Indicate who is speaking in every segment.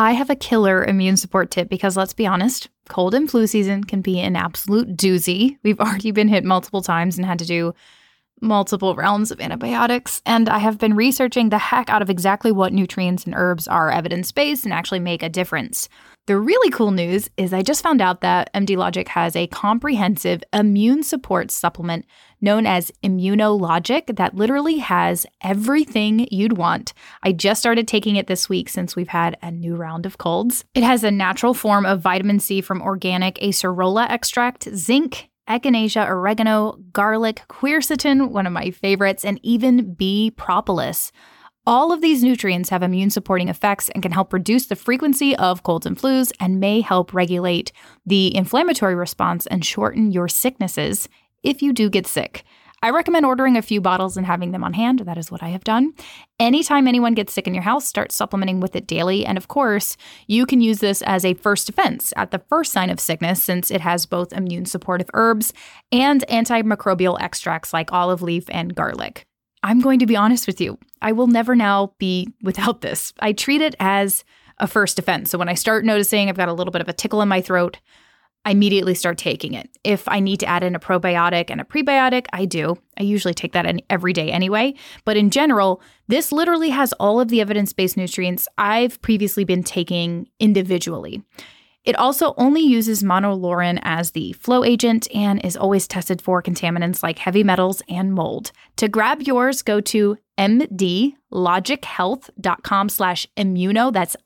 Speaker 1: I have a killer immune support tip because let's be honest, cold and flu season can be an absolute doozy. We've already been hit multiple times and had to do multiple rounds of antibiotics, and I have been researching the heck out of exactly what nutrients and herbs are evidence based and actually make a difference. The really cool news is I just found out that MD Logic has a comprehensive immune support supplement known as Immunologic that literally has everything you'd want. I just started taking it this week since we've had a new round of colds. It has a natural form of vitamin C from organic acerola extract, zinc, echinacea, oregano, garlic, quercetin, one of my favorites, and even bee propolis. All of these nutrients have immune supporting effects and can help reduce the frequency of colds and flus and may help regulate the inflammatory response and shorten your sicknesses if you do get sick. I recommend ordering a few bottles and having them on hand. That is what I have done. Anytime anyone gets sick in your house, start supplementing with it daily. And of course, you can use this as a first defense at the first sign of sickness since it has both immune supportive herbs and antimicrobial extracts like olive leaf and garlic. I'm going to be honest with you. I will never now be without this. I treat it as a first defense. So when I start noticing I've got a little bit of a tickle in my throat, I immediately start taking it. If I need to add in a probiotic and a prebiotic, I do. I usually take that in every day anyway. But in general, this literally has all of the evidence based nutrients I've previously been taking individually. It also only uses monolaurin as the flow agent and is always tested for contaminants like heavy metals and mold. To grab yours, go to mdlogichealth.com slash immuno. That's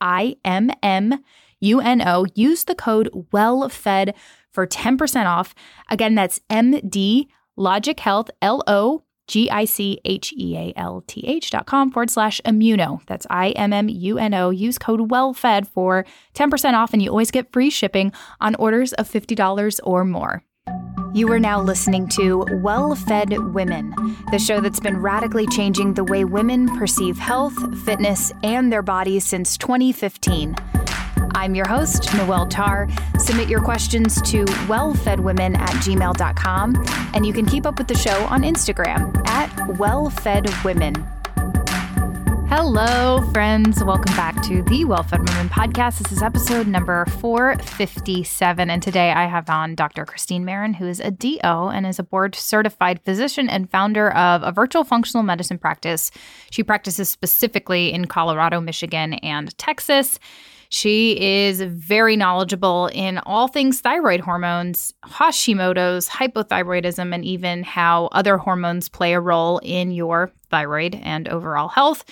Speaker 1: I-M-M-U-N-O. Use the code WELLFED for 10% off. Again, that's MD Logic Health, L-O G I C H E A L T H dot com forward slash immuno. That's I M M U N O. Use code WELLFED for 10% off, and you always get free shipping on orders of $50 or more. You are now listening to Well Fed Women, the show that's been radically changing the way women perceive health, fitness, and their bodies since 2015. I'm your host, Noelle Tarr. Submit your questions to wellfedwomen at gmail.com, and you can keep up with the show on Instagram at wellfedwomen. Hello, friends. Welcome back to the Well Fed Women podcast. This is episode number 457. And today I have on Dr. Christine Maren, who is a DO and is a board certified physician and founder of a virtual functional medicine practice. She practices specifically in Colorado, Michigan, and Texas. She is very knowledgeable in all things thyroid hormones, Hashimoto's, hypothyroidism, and even how other hormones play a role in your thyroid and overall health.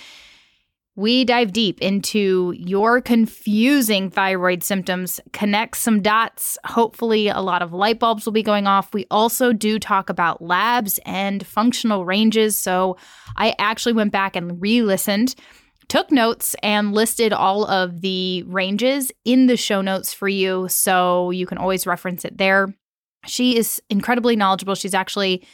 Speaker 1: We dive deep into your confusing thyroid symptoms, connect some dots. Hopefully, a lot of light bulbs will be going off. We also do talk about labs and functional ranges. So, I actually went back and re listened took notes and listed all of the ranges in the show notes for you. So you can always reference it there. She is incredibly knowledgeable. She's actually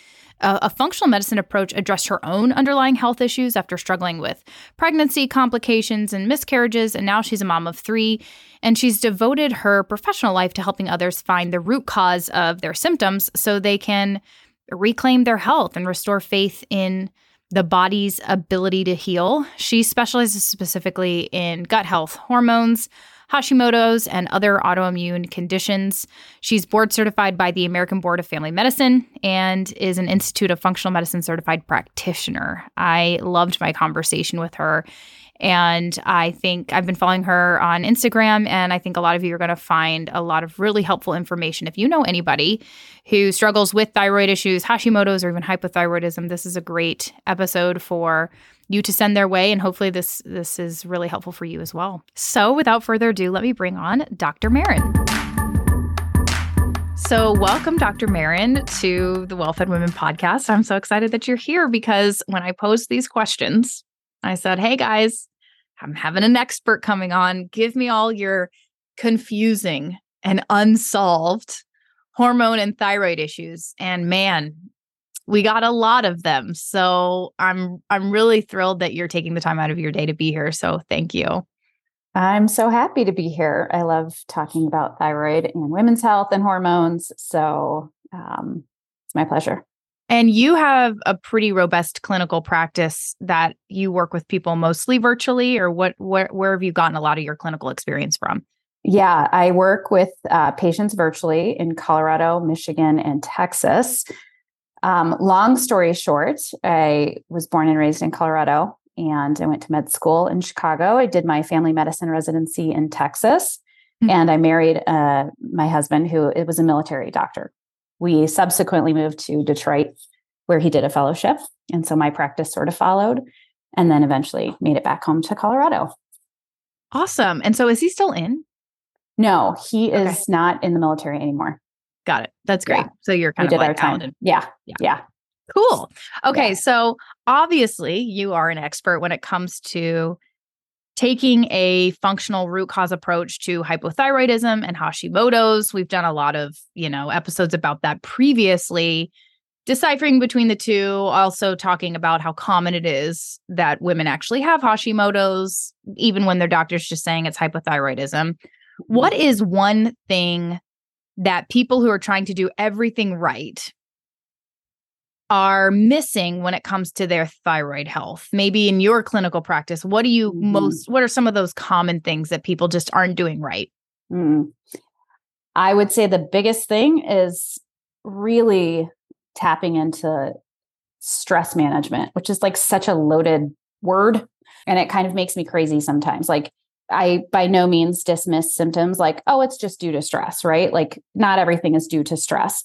Speaker 1: a, a functional medicine approach addressed her own underlying health issues after struggling with pregnancy complications and miscarriages. And now she's a mom of three. And she's devoted her professional life to helping others find the root cause of their symptoms so they can reclaim their health and restore faith in the body's ability to heal. She specializes specifically in gut health, hormones, Hashimoto's, and other autoimmune conditions. She's board certified by the American Board of Family Medicine and is an Institute of Functional Medicine certified practitioner. I loved my conversation with her and I think I've been following her on Instagram, and I think a lot of you are going to find a lot of really helpful information. If you know anybody who struggles with thyroid issues, Hashimoto's, or even hypothyroidism, this is a great episode for you to send their way and hopefully this this is really helpful for you as well. So without further ado, let me bring on Dr. Maren. So, welcome, Dr. Maren, to the Well Fed Women podcast. I'm so excited that you're here because when I posed these questions, I said, Hey guys, I'm having an expert coming on. Give me all your confusing and unsolved hormone and thyroid issues. And man, we got a lot of them. So I'm I'm really thrilled that you're taking the time out of your day to be here. So thank you.
Speaker 2: I'm so happy to be here. I love talking about thyroid and women's health and hormones. So um, it's my pleasure.
Speaker 1: And you have a pretty robust clinical practice that you work with people mostly virtually, or what? Where, where have you gotten a lot of your clinical experience from?
Speaker 2: Yeah, I work with uh, patients virtually in Colorado, Michigan, and Texas. Um, long story short, I was born and raised in Colorado, and I went to med school in Chicago. I did my family medicine residency in Texas, mm-hmm. and I married uh, my husband, who it was a military doctor we subsequently moved to Detroit, where he did a fellowship. And so my practice sort of followed and then eventually made it back home to Colorado.
Speaker 1: Awesome. And so is he still in?
Speaker 2: No, he is okay. not in the military anymore.
Speaker 1: Got it. That's great. Yeah. So you're kind
Speaker 2: we
Speaker 1: of
Speaker 2: like our time. Yeah. Yeah. Yeah.
Speaker 1: Cool. Okay. Yeah. So obviously you are an expert when it comes to taking a functional root cause approach to hypothyroidism and Hashimoto's. We've done a lot of, you know, episodes about that previously, deciphering between the two, also talking about how common it is that women actually have Hashimoto's, even when their doctor's just saying it's hypothyroidism. What mm-hmm. one thing that people who are trying to do everything right are missing when it comes to their thyroid health maybe in your clinical practice what do you mm-hmm. most what are some of those common things that people just aren't doing right mm.
Speaker 2: i would say the biggest thing is really tapping into stress management which is like such a loaded word and it kind of makes me crazy sometimes like I by no means dismiss symptoms like, oh, it's just due to stress, right? Like, not everything is due to stress.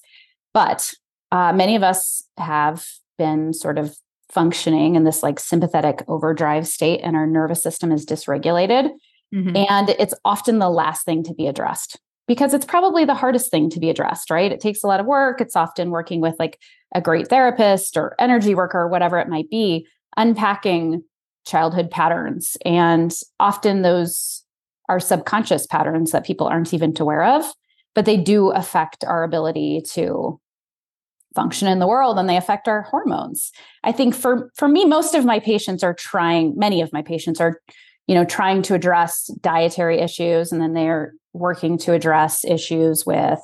Speaker 2: But uh, many of us have been sort of functioning in this like sympathetic overdrive state and our nervous system is dysregulated. Mm-hmm. and it's often the last thing to be addressed because it's probably the hardest thing to be addressed right? It takes a lot of work. It's often working with like a great therapist or energy worker or whatever it might be unpacking childhood patterns. And often those are subconscious patterns that people aren't even aware of but they do affect our ability to function in the world and they affect our hormones. I think for for me most of my patients are trying many of my patients are you know trying to address dietary issues and then they're working to address issues with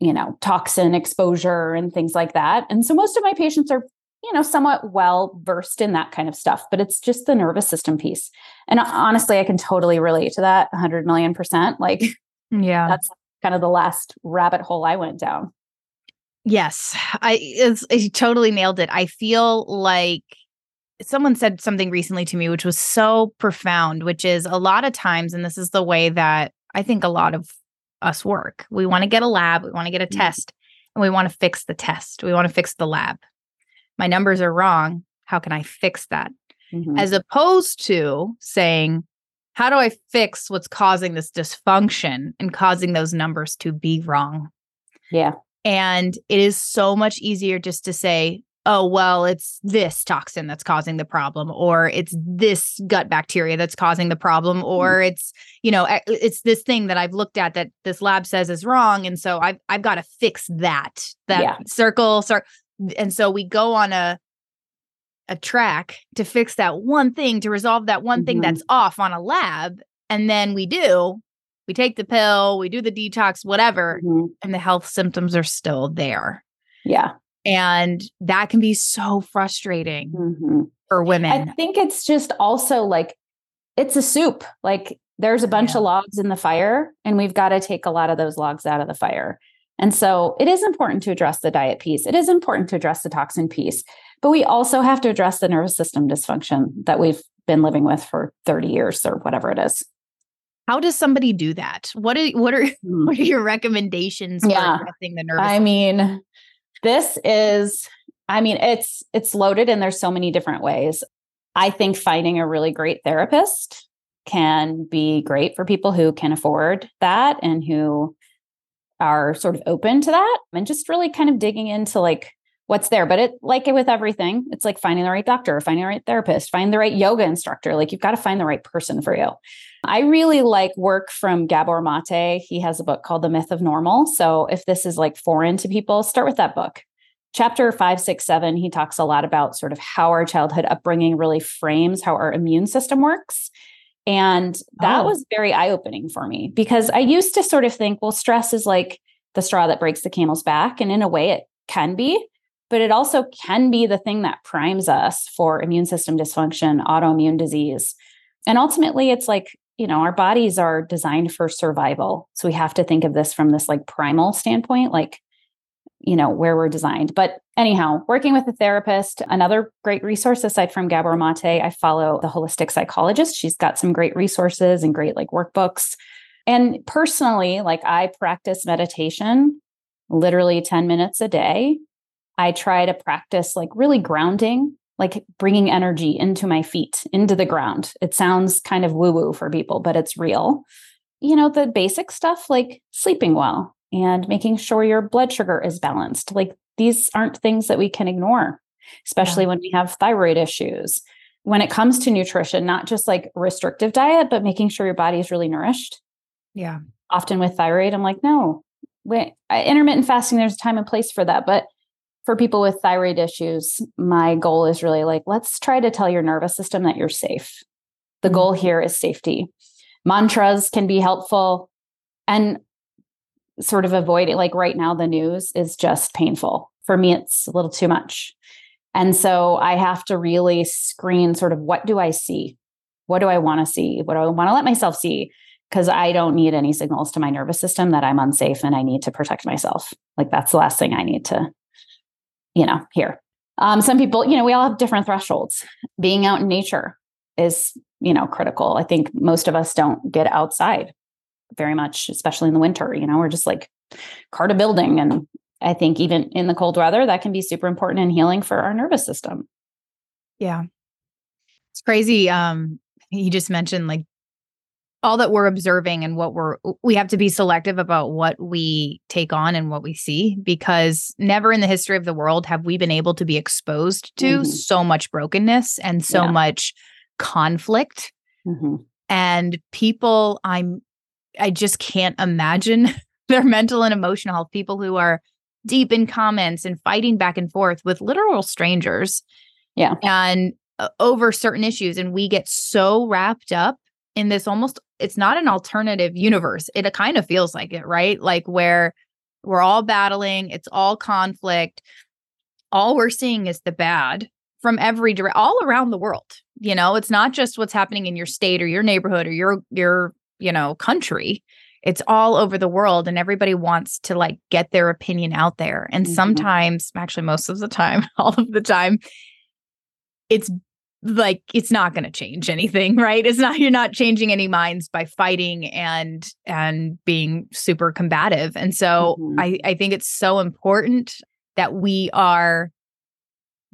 Speaker 2: you know toxin exposure and things like that. And so most of my patients are you know somewhat well versed in that kind of stuff but it's just the nervous system piece. And honestly i can totally relate to that 100 million percent. Like
Speaker 1: yeah.
Speaker 2: that's kind of the last rabbit hole i went down
Speaker 1: Yes, I it's, it totally nailed it. I feel like someone said something recently to me which was so profound, which is a lot of times and this is the way that I think a lot of us work. We want to get a lab, we want to get a mm-hmm. test, and we want to fix the test. We want to fix the lab. My numbers are wrong. How can I fix that? Mm-hmm. As opposed to saying, how do I fix what's causing this dysfunction and causing those numbers to be wrong?
Speaker 2: Yeah.
Speaker 1: And it is so much easier just to say, oh, well, it's this toxin that's causing the problem, or it's this gut bacteria that's causing the problem, mm-hmm. or mm. it's, you know, it's this thing that I've looked at that this lab says is wrong. And so I've, I've got to fix that, that yeah. circle. So, and so we go on a, a track to fix that one thing, to resolve that one mm-hmm. thing that's off on a lab. And then we do, we take the pill, we do the detox, whatever, mm-hmm. and the health symptoms are still there.
Speaker 2: Yeah.
Speaker 1: And that can be so frustrating mm-hmm. for women.
Speaker 2: I think it's just also like it's a soup. Like there's a bunch yeah. of logs in the fire, and we've got to take a lot of those logs out of the fire. And so it is important to address the diet piece. It is important to address the toxin piece, but we also have to address the nervous system dysfunction that we've been living with for 30 years or whatever it is.
Speaker 1: How does somebody do that? What are what are
Speaker 2: hmm.
Speaker 1: what are your recommendations
Speaker 2: yeah. addressing the nervous? I mean, this is I mean, it's it's loaded and there's so many different ways. I think finding a really great therapist can be great for people who can afford that and who are sort of open to that and just really kind of digging into like what's there. But it like it with everything, it's like finding the right doctor, finding the right therapist, finding the right yoga instructor. Like you've got to find the right person for you. I really like work from Gabor Mate. He has a book called The Myth of Normal. So if this is like foreign to people, start with that book. Chapter five, six, seven, he talks a lot about sort of how our childhood upbringing really frames how our immune system works. And that oh. was very eye opening for me because I used to sort of think, well, stress is like the straw that breaks the camel's back. And in a way, it can be. But it also can be the thing that primes us for immune system dysfunction, autoimmune disease. And ultimately, it's like, you know, our bodies are designed for survival. So we have to think of this from this like primal standpoint, like, you know, where we're designed. But anyhow, working with a therapist, another great resource aside from Gabor Mate, I follow the holistic psychologist. She's got some great resources and great like workbooks. And personally, like I practice meditation literally 10 minutes a day I try to practice like really grounding, like bringing energy into my feet, into the ground. It sounds kind of woo woo for people, but it's real. You know, the basic stuff like sleeping well and making sure your blood sugar is balanced. Like these aren't things that we can ignore, especially yeah. when we have thyroid issues. When it comes to nutrition, not just like restrictive diet, but making sure your body is really nourished.
Speaker 1: Yeah.
Speaker 2: Often with thyroid, I'm like, no, wait, intermittent fasting, there's a time and place for that. But for people with thyroid issues, my goal is really like, let's try to tell your nervous system that you're safe. The mm-hmm. goal here is safety. Mantras can be helpful and sort of avoiding, like right now, the news is just painful. For me, it's a little too much. And so I have to really screen sort of what do I see? What do I want to see? What do I want to let myself see? Because I don't need any signals to my nervous system that I'm unsafe and I need to protect myself. Like that's the last thing I need to you know, here. Um, some people, you know, we all have different thresholds. Being out in nature is, you know, critical. I think most of us don't get outside very much, especially in the winter. You know, we're just like cart a building. And I think even in the cold weather, that can be super important in healing for our nervous system.
Speaker 1: Yeah. It's crazy. Um, you just mentioned like all that we're observing and what we're we have to be selective about what we take on and what we see because never in the history of the world have we been able to be exposed to mm-hmm. so much brokenness and so yeah. much conflict mm-hmm. and people i'm i just can't imagine their mental and emotional health people who are deep in comments and fighting back and forth with literal strangers
Speaker 2: yeah
Speaker 1: and uh, over certain issues and we get so wrapped up in this almost it's not an alternative universe. It kind of feels like it, right? Like where we're all battling, it's all conflict. All we're seeing is the bad from every direction, all around the world. You know, it's not just what's happening in your state or your neighborhood or your your, you know, country. It's all over the world and everybody wants to like get their opinion out there. And mm-hmm. sometimes, actually most of the time, all of the time, it's like it's not going to change anything right? It's not you're not changing any minds by fighting and and being super combative. And so mm-hmm. i i think it's so important that we are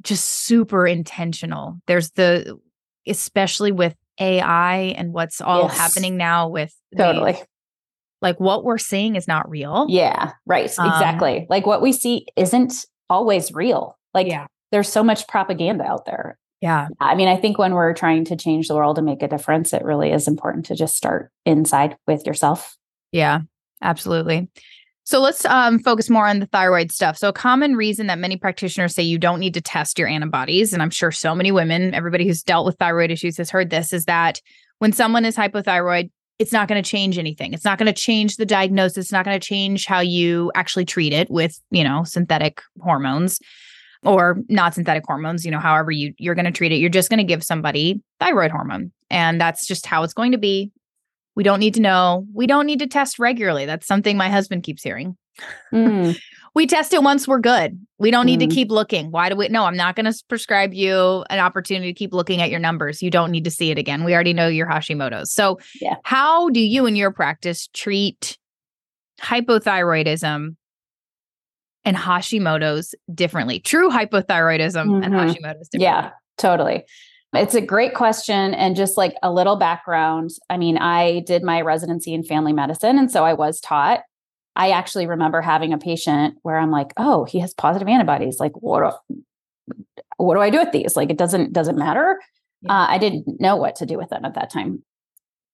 Speaker 1: just super intentional. There's the especially with ai and what's all yes. happening now with
Speaker 2: totally.
Speaker 1: the, like what we're seeing is not real.
Speaker 2: Yeah right um, exactly. Like what we see isn't always real. Like yeah. there's so much propaganda out there
Speaker 1: yeah.
Speaker 2: I mean, I think when we're trying to change the world and make a difference, it really is important to just start inside with yourself.
Speaker 1: Yeah, absolutely. So let's um, focus more on the thyroid stuff. So, a common reason that many practitioners say you don't need to test your antibodies, and I'm sure so many women, everybody who's dealt with thyroid issues has heard this, is that when someone is hypothyroid, it's not going to change anything. It's not going to change the diagnosis. It's not going to change how you actually treat it with, you know, synthetic hormones or not synthetic hormones, you know, however you you're going to treat it. You're just going to give somebody thyroid hormone. And that's just how it's going to be. We don't need to know. We don't need to test regularly. That's something my husband keeps hearing. Mm. we test it once we're good. We don't need mm. to keep looking. Why do we? No, I'm not going to prescribe you an opportunity to keep looking at your numbers. You don't need to see it again. We already know your Hashimoto's. So, yeah. how do you in your practice treat hypothyroidism and Hashimoto's differently? True hypothyroidism mm-hmm. and Hashimoto's differently.
Speaker 2: Yeah, totally. It's a great question. And just like a little background I mean, I did my residency in family medicine. And so I was taught. I actually remember having a patient where I'm like, oh, he has positive antibodies. Like, what do, what do I do with these? Like, it doesn't doesn't matter. Yeah. Uh, I didn't know what to do with them at that time.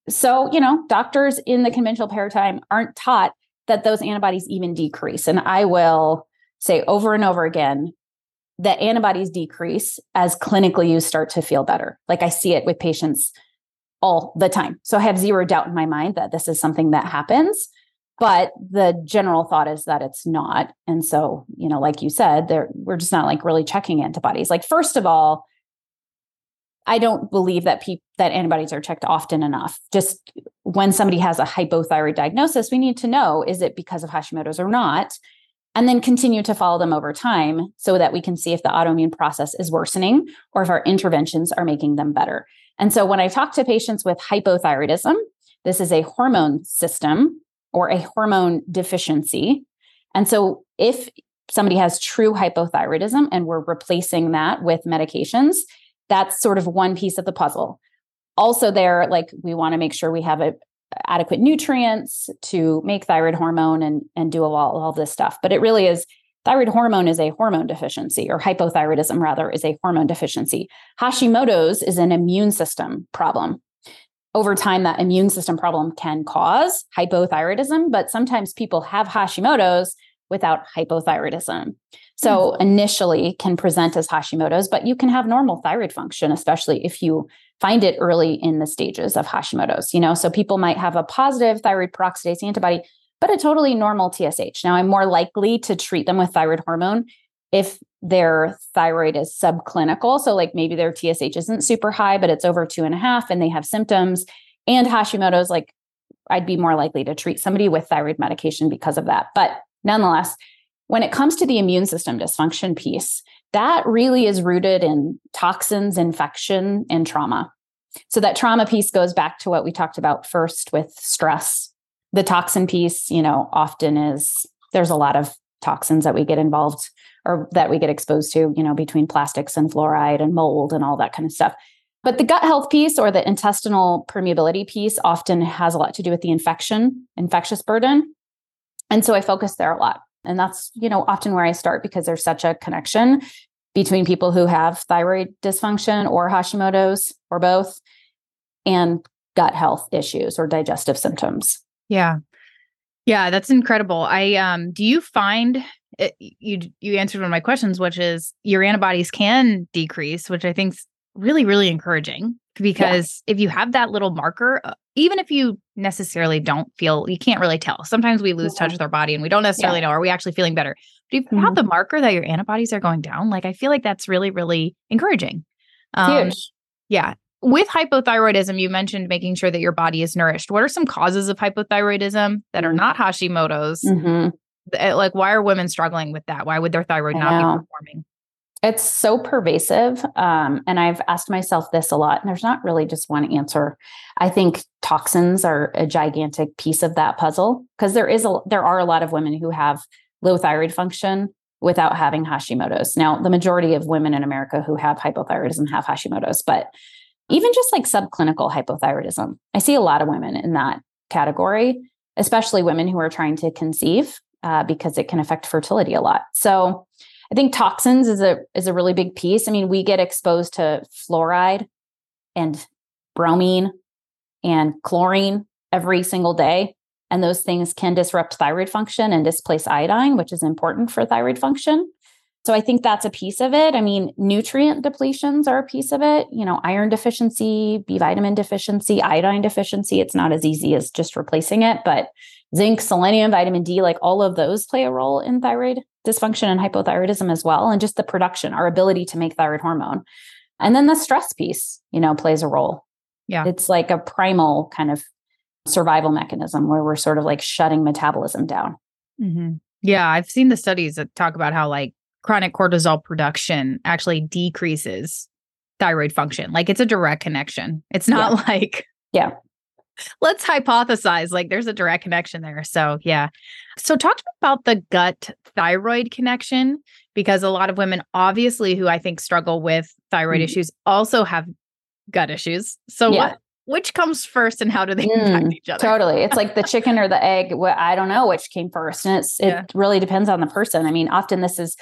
Speaker 2: So, you know, doctors in the conventional paradigm aren't taught that those antibodies even decrease. And I will say over and over again that antibodies decrease as clinically you start to feel better. Like I see it with patients all the time. So I have zero doubt in my mind that this is something that happens. but the general thought is that it's not. And so, you know, like you said, there we're just not like really checking antibodies. Like first of all, I don't believe that people that antibodies are checked often enough. Just when somebody has a hypothyroid diagnosis, we need to know is it because of Hashimoto's or not? And then continue to follow them over time so that we can see if the autoimmune process is worsening or if our interventions are making them better. And so when I talk to patients with hypothyroidism, this is a hormone system or a hormone deficiency. And so if somebody has true hypothyroidism and we're replacing that with medications, that's sort of one piece of the puzzle. Also, there, like we want to make sure we have a, adequate nutrients to make thyroid hormone and, and do all, all this stuff. But it really is thyroid hormone is a hormone deficiency, or hypothyroidism rather is a hormone deficiency. Hashimoto's is an immune system problem over time that immune system problem can cause hypothyroidism but sometimes people have hashimoto's without hypothyroidism so mm-hmm. initially can present as hashimoto's but you can have normal thyroid function especially if you find it early in the stages of hashimoto's you know so people might have a positive thyroid peroxidase antibody but a totally normal tsh now i'm more likely to treat them with thyroid hormone if their thyroid is subclinical. So, like maybe their TSH isn't super high, but it's over two and a half and they have symptoms. And Hashimoto's, like I'd be more likely to treat somebody with thyroid medication because of that. But nonetheless, when it comes to the immune system dysfunction piece, that really is rooted in toxins, infection, and trauma. So, that trauma piece goes back to what we talked about first with stress. The toxin piece, you know, often is there's a lot of toxins that we get involved or that we get exposed to, you know, between plastics and fluoride and mold and all that kind of stuff. But the gut health piece or the intestinal permeability piece often has a lot to do with the infection, infectious burden. And so I focus there a lot. And that's, you know, often where I start because there's such a connection between people who have thyroid dysfunction or Hashimoto's or both and gut health issues or digestive symptoms.
Speaker 1: Yeah. Yeah, that's incredible. I um do you find it, you you answered one of my questions, which is your antibodies can decrease, which I think really really encouraging because yeah. if you have that little marker, uh, even if you necessarily don't feel, you can't really tell. Sometimes we lose yeah. touch with our body and we don't necessarily yeah. know are we actually feeling better. But if you mm-hmm. have the marker that your antibodies are going down, like I feel like that's really really encouraging.
Speaker 2: Um, Huge.
Speaker 1: Yeah. With hypothyroidism, you mentioned making sure that your body is nourished. What are some causes of hypothyroidism that are mm-hmm. not Hashimoto's? Mm-hmm. Eh, like why are women struggling with that why would their thyroid not be performing
Speaker 2: it's so pervasive um, and i've asked myself this a lot and there's not really just one answer i think toxins are a gigantic piece of that puzzle because there is a there are a lot of women who have low thyroid function without having hashimoto's now the majority of women in america who have hypothyroidism have hashimoto's but even just like subclinical hypothyroidism i see a lot of women in that category especially women who are trying to conceive uh, because it can affect fertility a lot. So I think toxins is a is a really big piece. I mean, we get exposed to fluoride and bromine and chlorine every single day. And those things can disrupt thyroid function and displace iodine, which is important for thyroid function. So I think that's a piece of it. I mean, nutrient depletions are a piece of it. You know, iron deficiency, B vitamin deficiency, iodine deficiency. It's not as easy as just replacing it, but zinc, selenium, vitamin D, like all of those play a role in thyroid dysfunction and hypothyroidism as well. And just the production, our ability to make thyroid hormone. And then the stress piece, you know, plays a role.
Speaker 1: Yeah.
Speaker 2: It's like a primal kind of survival mechanism where we're sort of like shutting metabolism down.
Speaker 1: Mm-hmm. Yeah. I've seen the studies that talk about how like chronic cortisol production actually decreases thyroid function. Like it's a direct connection. It's not
Speaker 2: yeah.
Speaker 1: like
Speaker 2: yeah
Speaker 1: let's hypothesize like there's a direct connection there. So, yeah. So, talk to me about the gut thyroid connection because a lot of women, obviously, who I think struggle with thyroid mm. issues, also have gut issues. So, yeah. what which comes first and how do they mm, impact each other?
Speaker 2: Totally. It's like the chicken or the egg. I don't know which came first. And it's, it yeah. really depends on the person. I mean, often this is,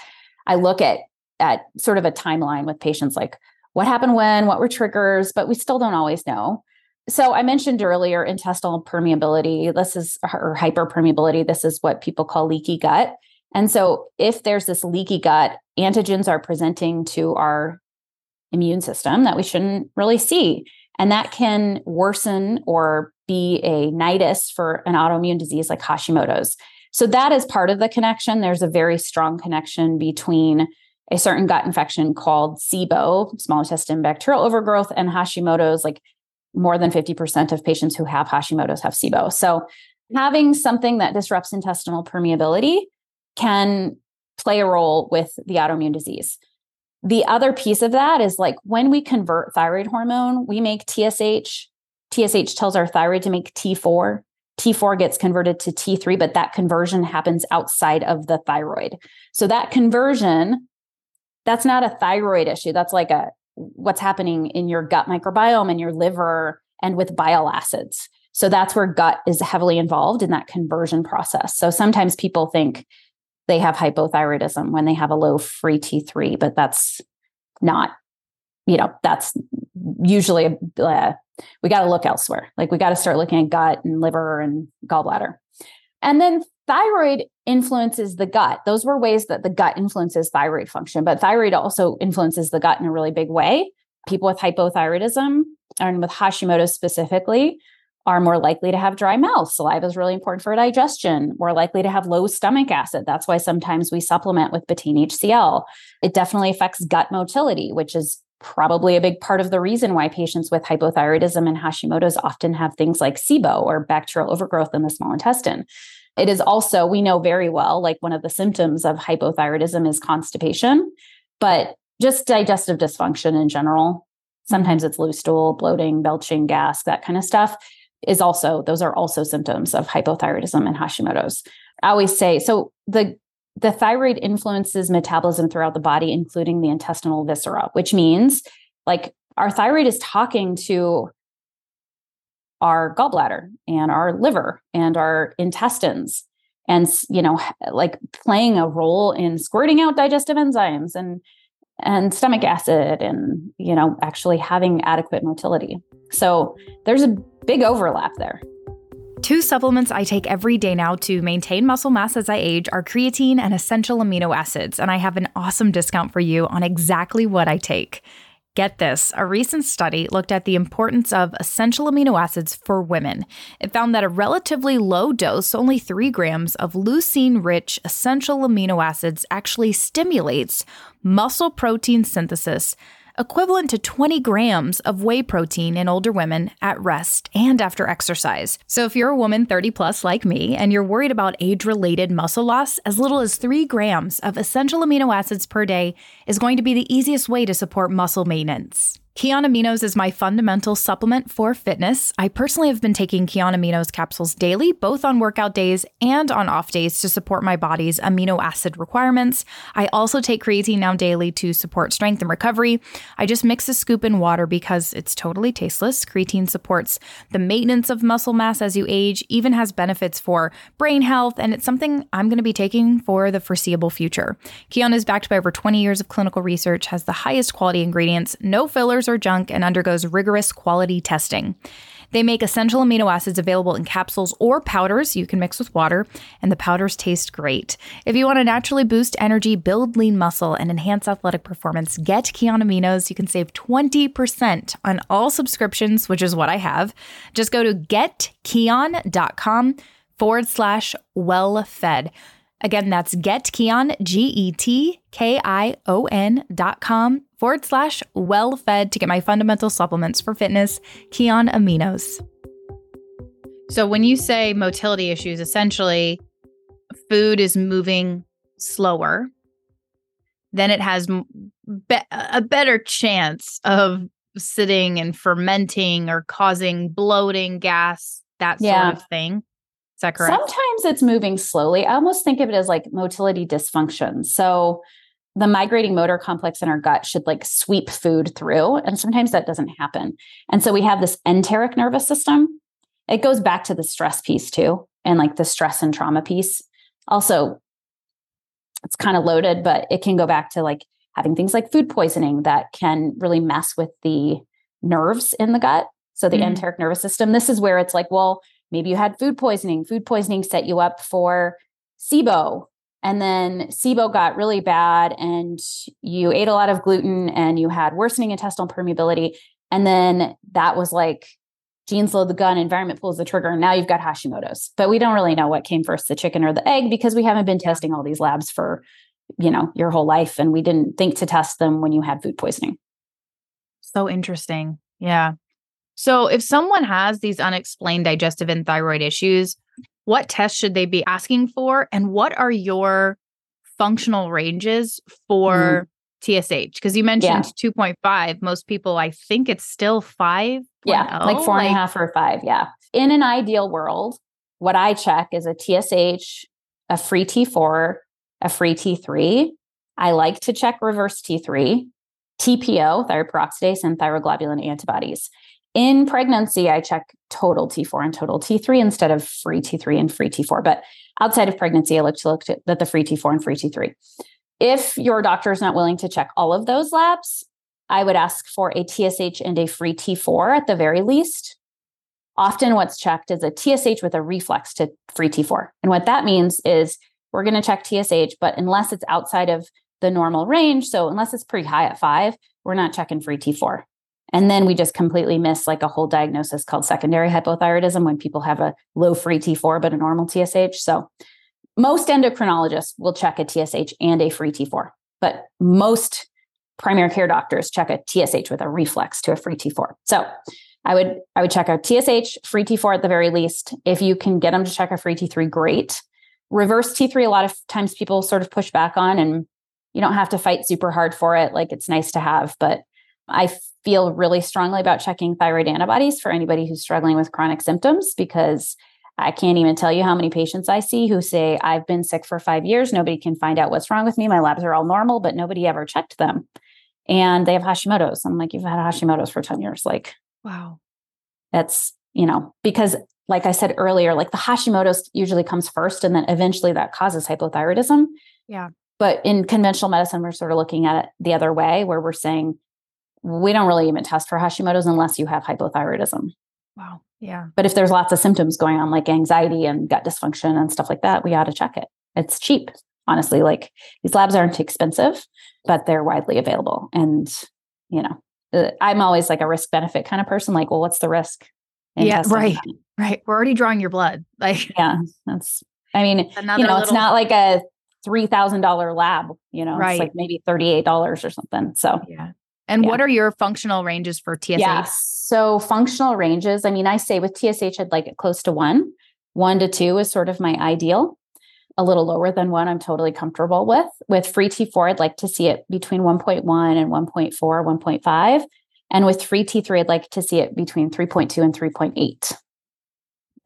Speaker 2: I look at, at sort of a timeline with patients like what happened when, what were triggers, but we still don't always know. So I mentioned earlier intestinal permeability. This is or hyperpermeability. This is what people call leaky gut. And so if there's this leaky gut, antigens are presenting to our immune system that we shouldn't really see. And that can worsen or be a nidus for an autoimmune disease like Hashimoto's. So that is part of the connection. There's a very strong connection between a certain gut infection called SIBO, small intestine bacterial overgrowth, and Hashimoto's. Like more than 50% of patients who have Hashimoto's have SIBO. So having something that disrupts intestinal permeability can play a role with the autoimmune disease. The other piece of that is like when we convert thyroid hormone, we make TSH. TSH tells our thyroid to make T4. T4 gets converted to T3, but that conversion happens outside of the thyroid. So that conversion, that's not a thyroid issue. That's like a what's happening in your gut microbiome and your liver and with bile acids. So that's where gut is heavily involved in that conversion process. So sometimes people think they have hypothyroidism when they have a low free T3, but that's not, you know, that's usually uh, we got to look elsewhere. Like we got to start looking at gut and liver and gallbladder. And then thyroid influences the gut. Those were ways that the gut influences thyroid function, but thyroid also influences the gut in a really big way. People with hypothyroidism and with Hashimoto specifically are more likely to have dry mouth. Saliva is really important for digestion. More likely to have low stomach acid. That's why sometimes we supplement with betaine HCl. It definitely affects gut motility, which is probably a big part of the reason why patients with hypothyroidism and Hashimoto's often have things like SIBO or bacterial overgrowth in the small intestine. It is also, we know very well, like one of the symptoms of hypothyroidism is constipation, but just digestive dysfunction in general. Sometimes it's loose stool, bloating, belching, gas, that kind of stuff is also those are also symptoms of hypothyroidism and Hashimoto's. I always say so the the thyroid influences metabolism throughout the body including the intestinal viscera, which means like our thyroid is talking to our gallbladder and our liver and our intestines and you know like playing a role in squirting out digestive enzymes and and stomach acid and you know actually having adequate motility so there's a big overlap there.
Speaker 1: Two supplements I take every day now to maintain muscle mass as I age are creatine and essential amino acids, and I have an awesome discount for you on exactly what I take. Get this a recent study looked at the importance of essential amino acids for women. It found that a relatively low dose, only 3 grams, of leucine rich essential amino acids actually stimulates muscle protein synthesis equivalent to 20 grams of whey protein in older women at rest and after exercise. So if you're a woman 30 plus like me and you're worried about age related muscle loss, as little as 3 grams of essential amino acids per day is going to be the easiest way to support muscle maintenance. Kion Aminos is my fundamental supplement for fitness. I personally have been taking Kion Aminos capsules daily, both on workout days and on off days to support my body's amino acid requirements. I also take creatine now daily to support strength and recovery. I just mix a scoop in water because it's totally tasteless. Creatine supports the maintenance of muscle mass as you age, even has benefits for brain health, and it's something I'm going to be taking for the foreseeable future. Kion is backed by over 20 years of clinical research, has the highest quality ingredients, no fillers or junk and undergoes rigorous quality testing. They make essential amino acids available in capsules or powders you can mix with water, and the powders taste great. If you want to naturally boost energy, build lean muscle, and enhance athletic performance, get Kion Aminos. You can save 20% on all subscriptions, which is what I have. Just go to getkion.com forward slash well fed. Again, that's getkion, G E T K I O N dot com forward slash well fed to get my fundamental supplements for fitness, Kion Aminos. So, when you say motility issues, essentially food is moving slower, then it has be- a better chance of sitting and fermenting or causing bloating, gas, that sort yeah. of thing. Is that correct?
Speaker 2: Sometimes it's moving slowly. I almost think of it as like motility dysfunction. So the migrating motor complex in our gut should like sweep food through. And sometimes that doesn't happen. And so we have this enteric nervous system. It goes back to the stress piece too, and like the stress and trauma piece. Also, it's kind of loaded, but it can go back to like having things like food poisoning that can really mess with the nerves in the gut. So the mm-hmm. enteric nervous system. This is where it's like, well, maybe you had food poisoning. Food poisoning set you up for SIBO. And then SIBO got really bad, and you ate a lot of gluten and you had worsening intestinal permeability. And then that was like genes load the gun, environment pulls the trigger, and now you've got Hashimoto's. But we don't really know what came first, the chicken or the egg, because we haven't been testing all these labs for, you know, your whole life. And we didn't think to test them when you had food poisoning.
Speaker 1: So interesting. Yeah. So if someone has these unexplained digestive and thyroid issues, what tests should they be asking for? And what are your functional ranges for mm. TSH? Because you mentioned yeah. 2.5. Most people, I think it's still five.
Speaker 2: Yeah, like four like, and a half or five. Yeah. In an ideal world, what I check is a TSH, a free T4, a free T3. I like to check reverse T3, TPO, thyroid peroxidase, and thyroglobulin antibodies. In pregnancy, I check total T4 and total T3 instead of free T3 and free T4. But outside of pregnancy, I look to look at the free T4 and free T3. If your doctor is not willing to check all of those labs, I would ask for a TSH and a free T4 at the very least. Often, what's checked is a TSH with a reflex to free T4. And what that means is we're going to check TSH, but unless it's outside of the normal range, so unless it's pretty high at five, we're not checking free T4. And then we just completely miss like a whole diagnosis called secondary hypothyroidism when people have a low free T4 but a normal TSH. So most endocrinologists will check a TSH and a free T4, but most primary care doctors check a TSH with a reflex to a free T4. So I would I would check a TSH, free T4 at the very least. If you can get them to check a free T3, great. Reverse T3, a lot of times people sort of push back on, and you don't have to fight super hard for it. Like it's nice to have, but I feel really strongly about checking thyroid antibodies for anybody who's struggling with chronic symptoms because I can't even tell you how many patients I see who say, I've been sick for five years. Nobody can find out what's wrong with me. My labs are all normal, but nobody ever checked them. And they have Hashimoto's. I'm like, you've had Hashimoto's for 10 years. Like,
Speaker 1: wow.
Speaker 2: That's, you know, because like I said earlier, like the Hashimoto's usually comes first and then eventually that causes hypothyroidism.
Speaker 1: Yeah.
Speaker 2: But in conventional medicine, we're sort of looking at it the other way where we're saying, we don't really even test for Hashimoto's unless you have hypothyroidism.
Speaker 1: Wow. Yeah.
Speaker 2: But if there's lots of symptoms going on, like anxiety and gut dysfunction and stuff like that, we ought to check it. It's cheap, honestly. Like these labs aren't expensive, but they're widely available. And, you know, uh, I'm always like a risk benefit kind of person. Like, well, what's the risk?
Speaker 1: Yeah. Right. That? Right. We're already drawing your blood. Like,
Speaker 2: yeah, that's, I mean, you know, little... it's not like a $3,000 lab, you know, right. it's like maybe $38 or something. So,
Speaker 1: yeah. And yeah. what are your functional ranges for TSH?
Speaker 2: Yeah. So functional ranges, I mean, I say with TSH, I'd like it close to one. One to two is sort of my ideal. A little lower than one, I'm totally comfortable with. With free T4, I'd like to see it between 1.1 and 1.4, 1.5. And with free T3, I'd like to see it between 3.2 and 3.8.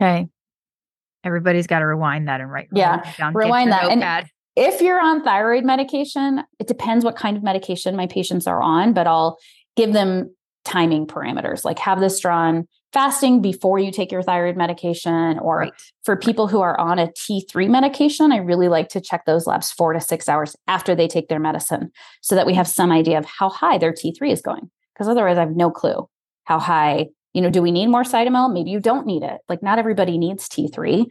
Speaker 1: Okay. Everybody's got to rewind that and write.
Speaker 2: Yeah. Down, rewind that. And if you're on thyroid medication, it depends what kind of medication my patients are on, but I'll give them timing parameters like have this drawn fasting before you take your thyroid medication or right. for people who are on a T3 medication I really like to check those labs 4 to 6 hours after they take their medicine so that we have some idea of how high their T3 is going because otherwise I have no clue how high you know do we need more cytomel? Maybe you don't need it. Like not everybody needs T3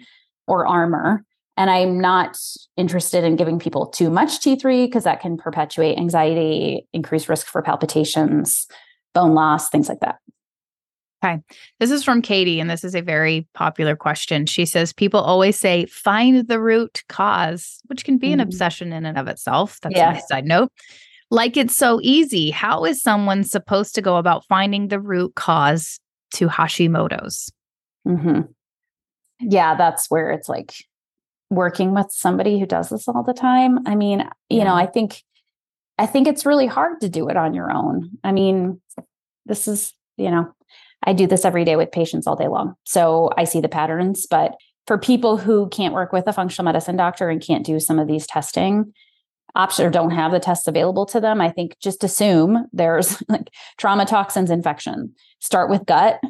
Speaker 2: or Armour and I'm not interested in giving people too much T3 because that can perpetuate anxiety, increase risk for palpitations, bone loss, things like that.
Speaker 1: Okay. This is from Katie, and this is a very popular question. She says, People always say, find the root cause, which can be mm-hmm. an obsession in and of itself. That's yeah. a side note. Like it's so easy. How is someone supposed to go about finding the root cause to Hashimoto's?
Speaker 2: Mm-hmm. Yeah, that's where it's like working with somebody who does this all the time. I mean, you yeah. know, I think I think it's really hard to do it on your own. I mean, this is, you know, I do this every day with patients all day long. So I see the patterns, but for people who can't work with a functional medicine doctor and can't do some of these testing option or don't have the tests available to them, I think just assume there's like trauma toxins infection. Start with gut,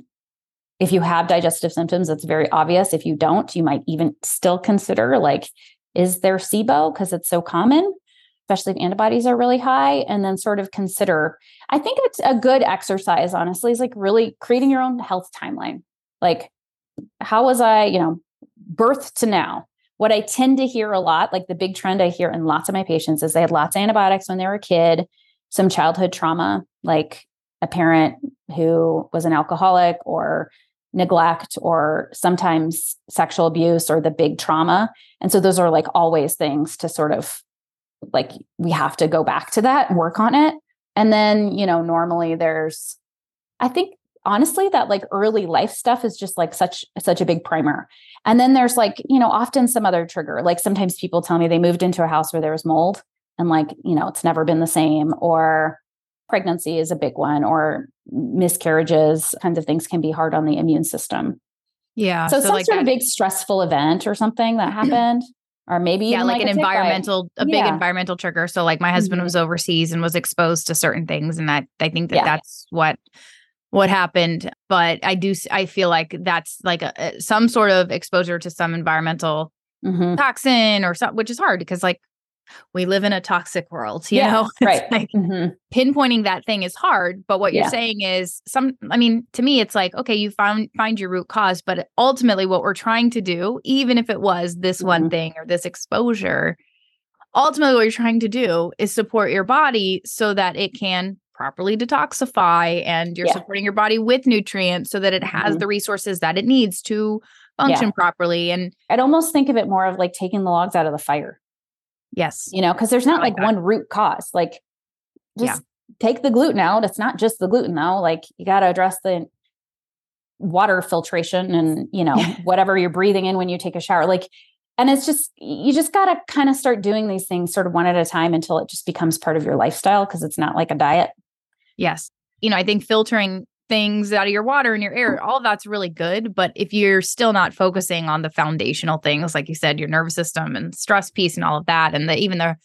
Speaker 2: if you have digestive symptoms, it's very obvious. If you don't, you might even still consider like, is there SIBO? Because it's so common, especially if antibodies are really high. And then sort of consider, I think it's a good exercise, honestly, is like really creating your own health timeline. Like, how was I, you know, birth to now? What I tend to hear a lot, like the big trend I hear in lots of my patients is they had lots of antibiotics when they were a kid, some childhood trauma, like a parent who was an alcoholic or neglect or sometimes sexual abuse or the big trauma. And so those are like always things to sort of like we have to go back to that work on it. And then, you know, normally there's I think honestly that like early life stuff is just like such such a big primer. And then there's like, you know, often some other trigger. Like sometimes people tell me they moved into a house where there was mold and like, you know, it's never been the same or pregnancy is a big one or miscarriages kinds of things can be hard on the immune system
Speaker 1: yeah
Speaker 2: so, so some like sort that. of big stressful event or something that happened or maybe
Speaker 1: yeah like, like, an environmental a yeah. big environmental trigger so like my husband mm-hmm. was overseas and was exposed to certain things and that i think that yeah. that's what what happened but i do i feel like that's like a, some sort of exposure to some environmental mm-hmm. toxin or something which is hard because like we live in a toxic world you yeah, know
Speaker 2: right
Speaker 1: like mm-hmm. pinpointing that thing is hard but what you're saying is some i mean to me it's like okay you found find your root cause but ultimately what we're trying to do even if it was this mm-hmm. one thing or this exposure ultimately what you're trying to do is support your body so that it can properly detoxify and you're yeah. supporting your body with nutrients so that it has mm-hmm. the resources that it needs to function yeah. properly and
Speaker 2: i'd almost think of it more of like taking the logs out of the fire
Speaker 1: Yes.
Speaker 2: You know, because there's not like, like one root cause. Like just yeah. take the gluten out. It's not just the gluten though. Like you got to address the water filtration and, you know, whatever you're breathing in when you take a shower. Like, and it's just, you just got to kind of start doing these things sort of one at a time until it just becomes part of your lifestyle because it's not like a diet.
Speaker 1: Yes. You know, I think filtering things out of your water and your air all that's really good. But if you're still not focusing on the foundational things like you said your nervous system and stress piece and all of that and the even the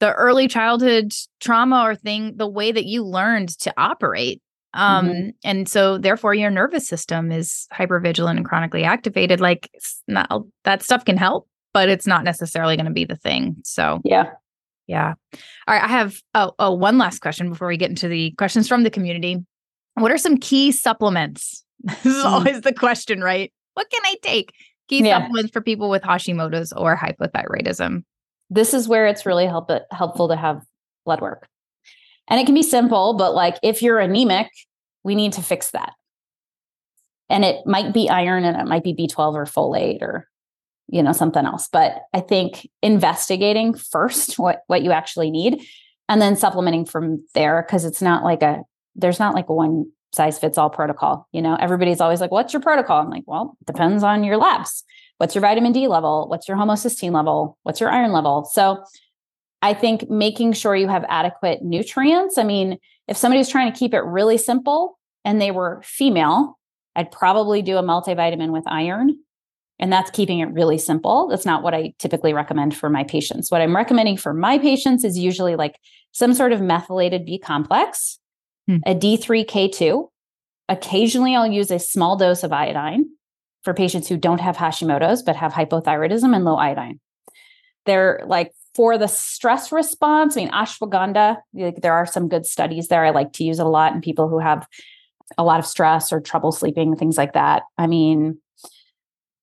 Speaker 1: the early childhood trauma or thing the way that you learned to operate um mm-hmm. and so therefore your nervous system is hypervigilant and chronically activated like not, that stuff can help but it's not necessarily going to be the thing. So
Speaker 2: yeah.
Speaker 1: yeah. All right i have oh, oh one last question before we get into the questions from the community what are some key supplements? This is mm. always the question, right? What can I take? Key yeah. supplements for people with Hashimoto's or hypothyroidism.
Speaker 2: This is where it's really help helpful to have blood work. And it can be simple, but like if you're anemic, we need to fix that. And it might be iron and it might be B12 or folate or you know something else. But I think investigating first what what you actually need and then supplementing from there because it's not like a there's not like one size fits all protocol. You know, everybody's always like, what's your protocol? I'm like, well, depends on your labs. What's your vitamin D level? What's your homocysteine level? What's your iron level? So I think making sure you have adequate nutrients. I mean, if somebody's trying to keep it really simple and they were female, I'd probably do a multivitamin with iron. And that's keeping it really simple. That's not what I typically recommend for my patients. What I'm recommending for my patients is usually like some sort of methylated B complex hmm. a D3K2. Occasionally, I'll use a small dose of iodine for patients who don't have Hashimoto's but have hypothyroidism and low iodine. They're like for the stress response. I mean, ashwagandha, like, there are some good studies there. I like to use it a lot in people who have a lot of stress or trouble sleeping, things like that. I mean,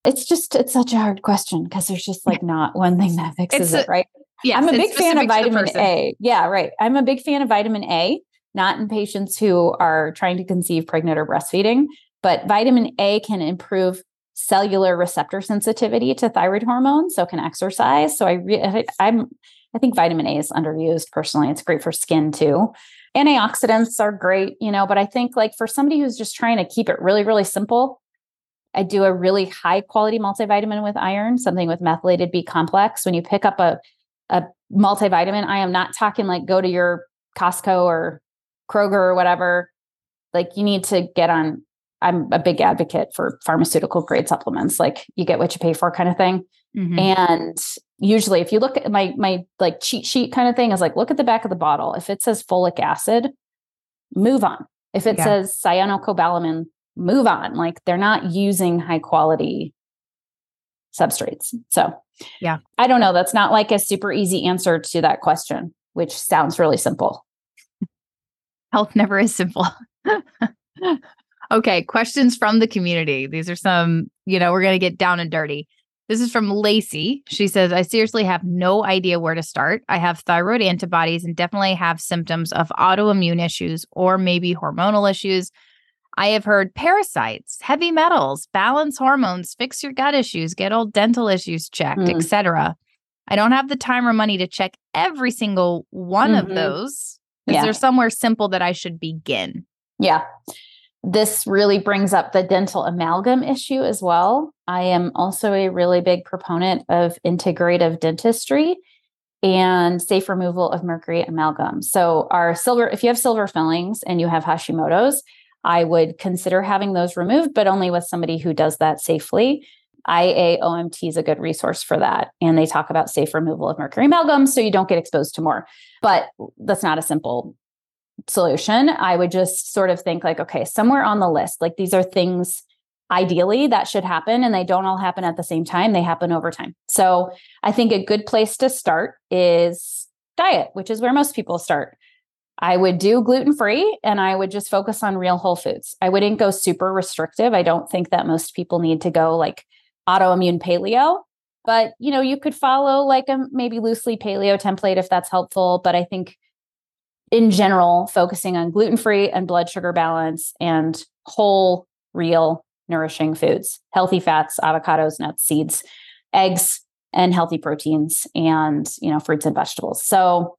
Speaker 2: it's just it's such a hard question because there's just like not one thing that fixes a, it, right?
Speaker 1: Yeah,
Speaker 2: I'm a big fan of vitamin A. Yeah, right. I'm a big fan of vitamin A not in patients who are trying to conceive pregnant or breastfeeding, but vitamin A can improve cellular receptor sensitivity to thyroid hormone, so can exercise. So I re- I'm I think vitamin A is underused personally. It's great for skin too. Antioxidants are great, you know, but I think like for somebody who's just trying to keep it really really simple, I do a really high quality multivitamin with iron, something with methylated B complex. When you pick up a a multivitamin, I am not talking like go to your Costco or Kroger or whatever, like you need to get on. I'm a big advocate for pharmaceutical grade supplements, like you get what you pay for kind of thing. Mm-hmm. And usually if you look at my my like cheat sheet kind of thing is like look at the back of the bottle. If it says folic acid, move on. If it yeah. says cyanocobalamin, move on. Like they're not using high quality substrates. So,
Speaker 1: yeah.
Speaker 2: I don't know. That's not like a super easy answer to that question, which sounds really simple
Speaker 1: health never is simple. okay, questions from the community. These are some, you know, we're going to get down and dirty. This is from Lacey. She says, I seriously have no idea where to start. I have thyroid antibodies and definitely have symptoms of autoimmune issues or maybe hormonal issues. I have heard parasites, heavy metals, balance hormones, fix your gut issues, get old dental issues checked,
Speaker 2: Mm.
Speaker 1: etc. I don't have the time or money to check every single one of
Speaker 2: Mhm.
Speaker 1: those. Is
Speaker 2: Yeah.
Speaker 1: there somewhere simple that I should begin?
Speaker 2: Yeah. This really brings up the dental amalgam issue as well. I am also a really big proponent of integrative dentistry and safe removal of mercury amalgam. So, our silver, if you have silver fillings and you have Hashimoto's, I would consider having those removed, but only with somebody who does that safely. IAOMT is a good resource for that. And they talk about safe removal of mercury amalgam so you don't get exposed to more. But that's not a simple solution. I would just sort of think like, okay, somewhere on the list, like these are things ideally that should happen and they don't all happen at the same time. They happen over time. So I think a good place to start is diet, which is where most people start. I would do gluten free and I would just focus on real whole foods. I wouldn't go super restrictive. I don't think that most people need to go like autoimmune paleo, but you know, you could follow like a maybe loosely paleo template if that's helpful. But I think in general, focusing on gluten free and blood sugar balance and whole, real, nourishing foods, healthy fats, avocados, nuts, seeds, eggs, and healthy proteins, and you know, fruits and vegetables. So,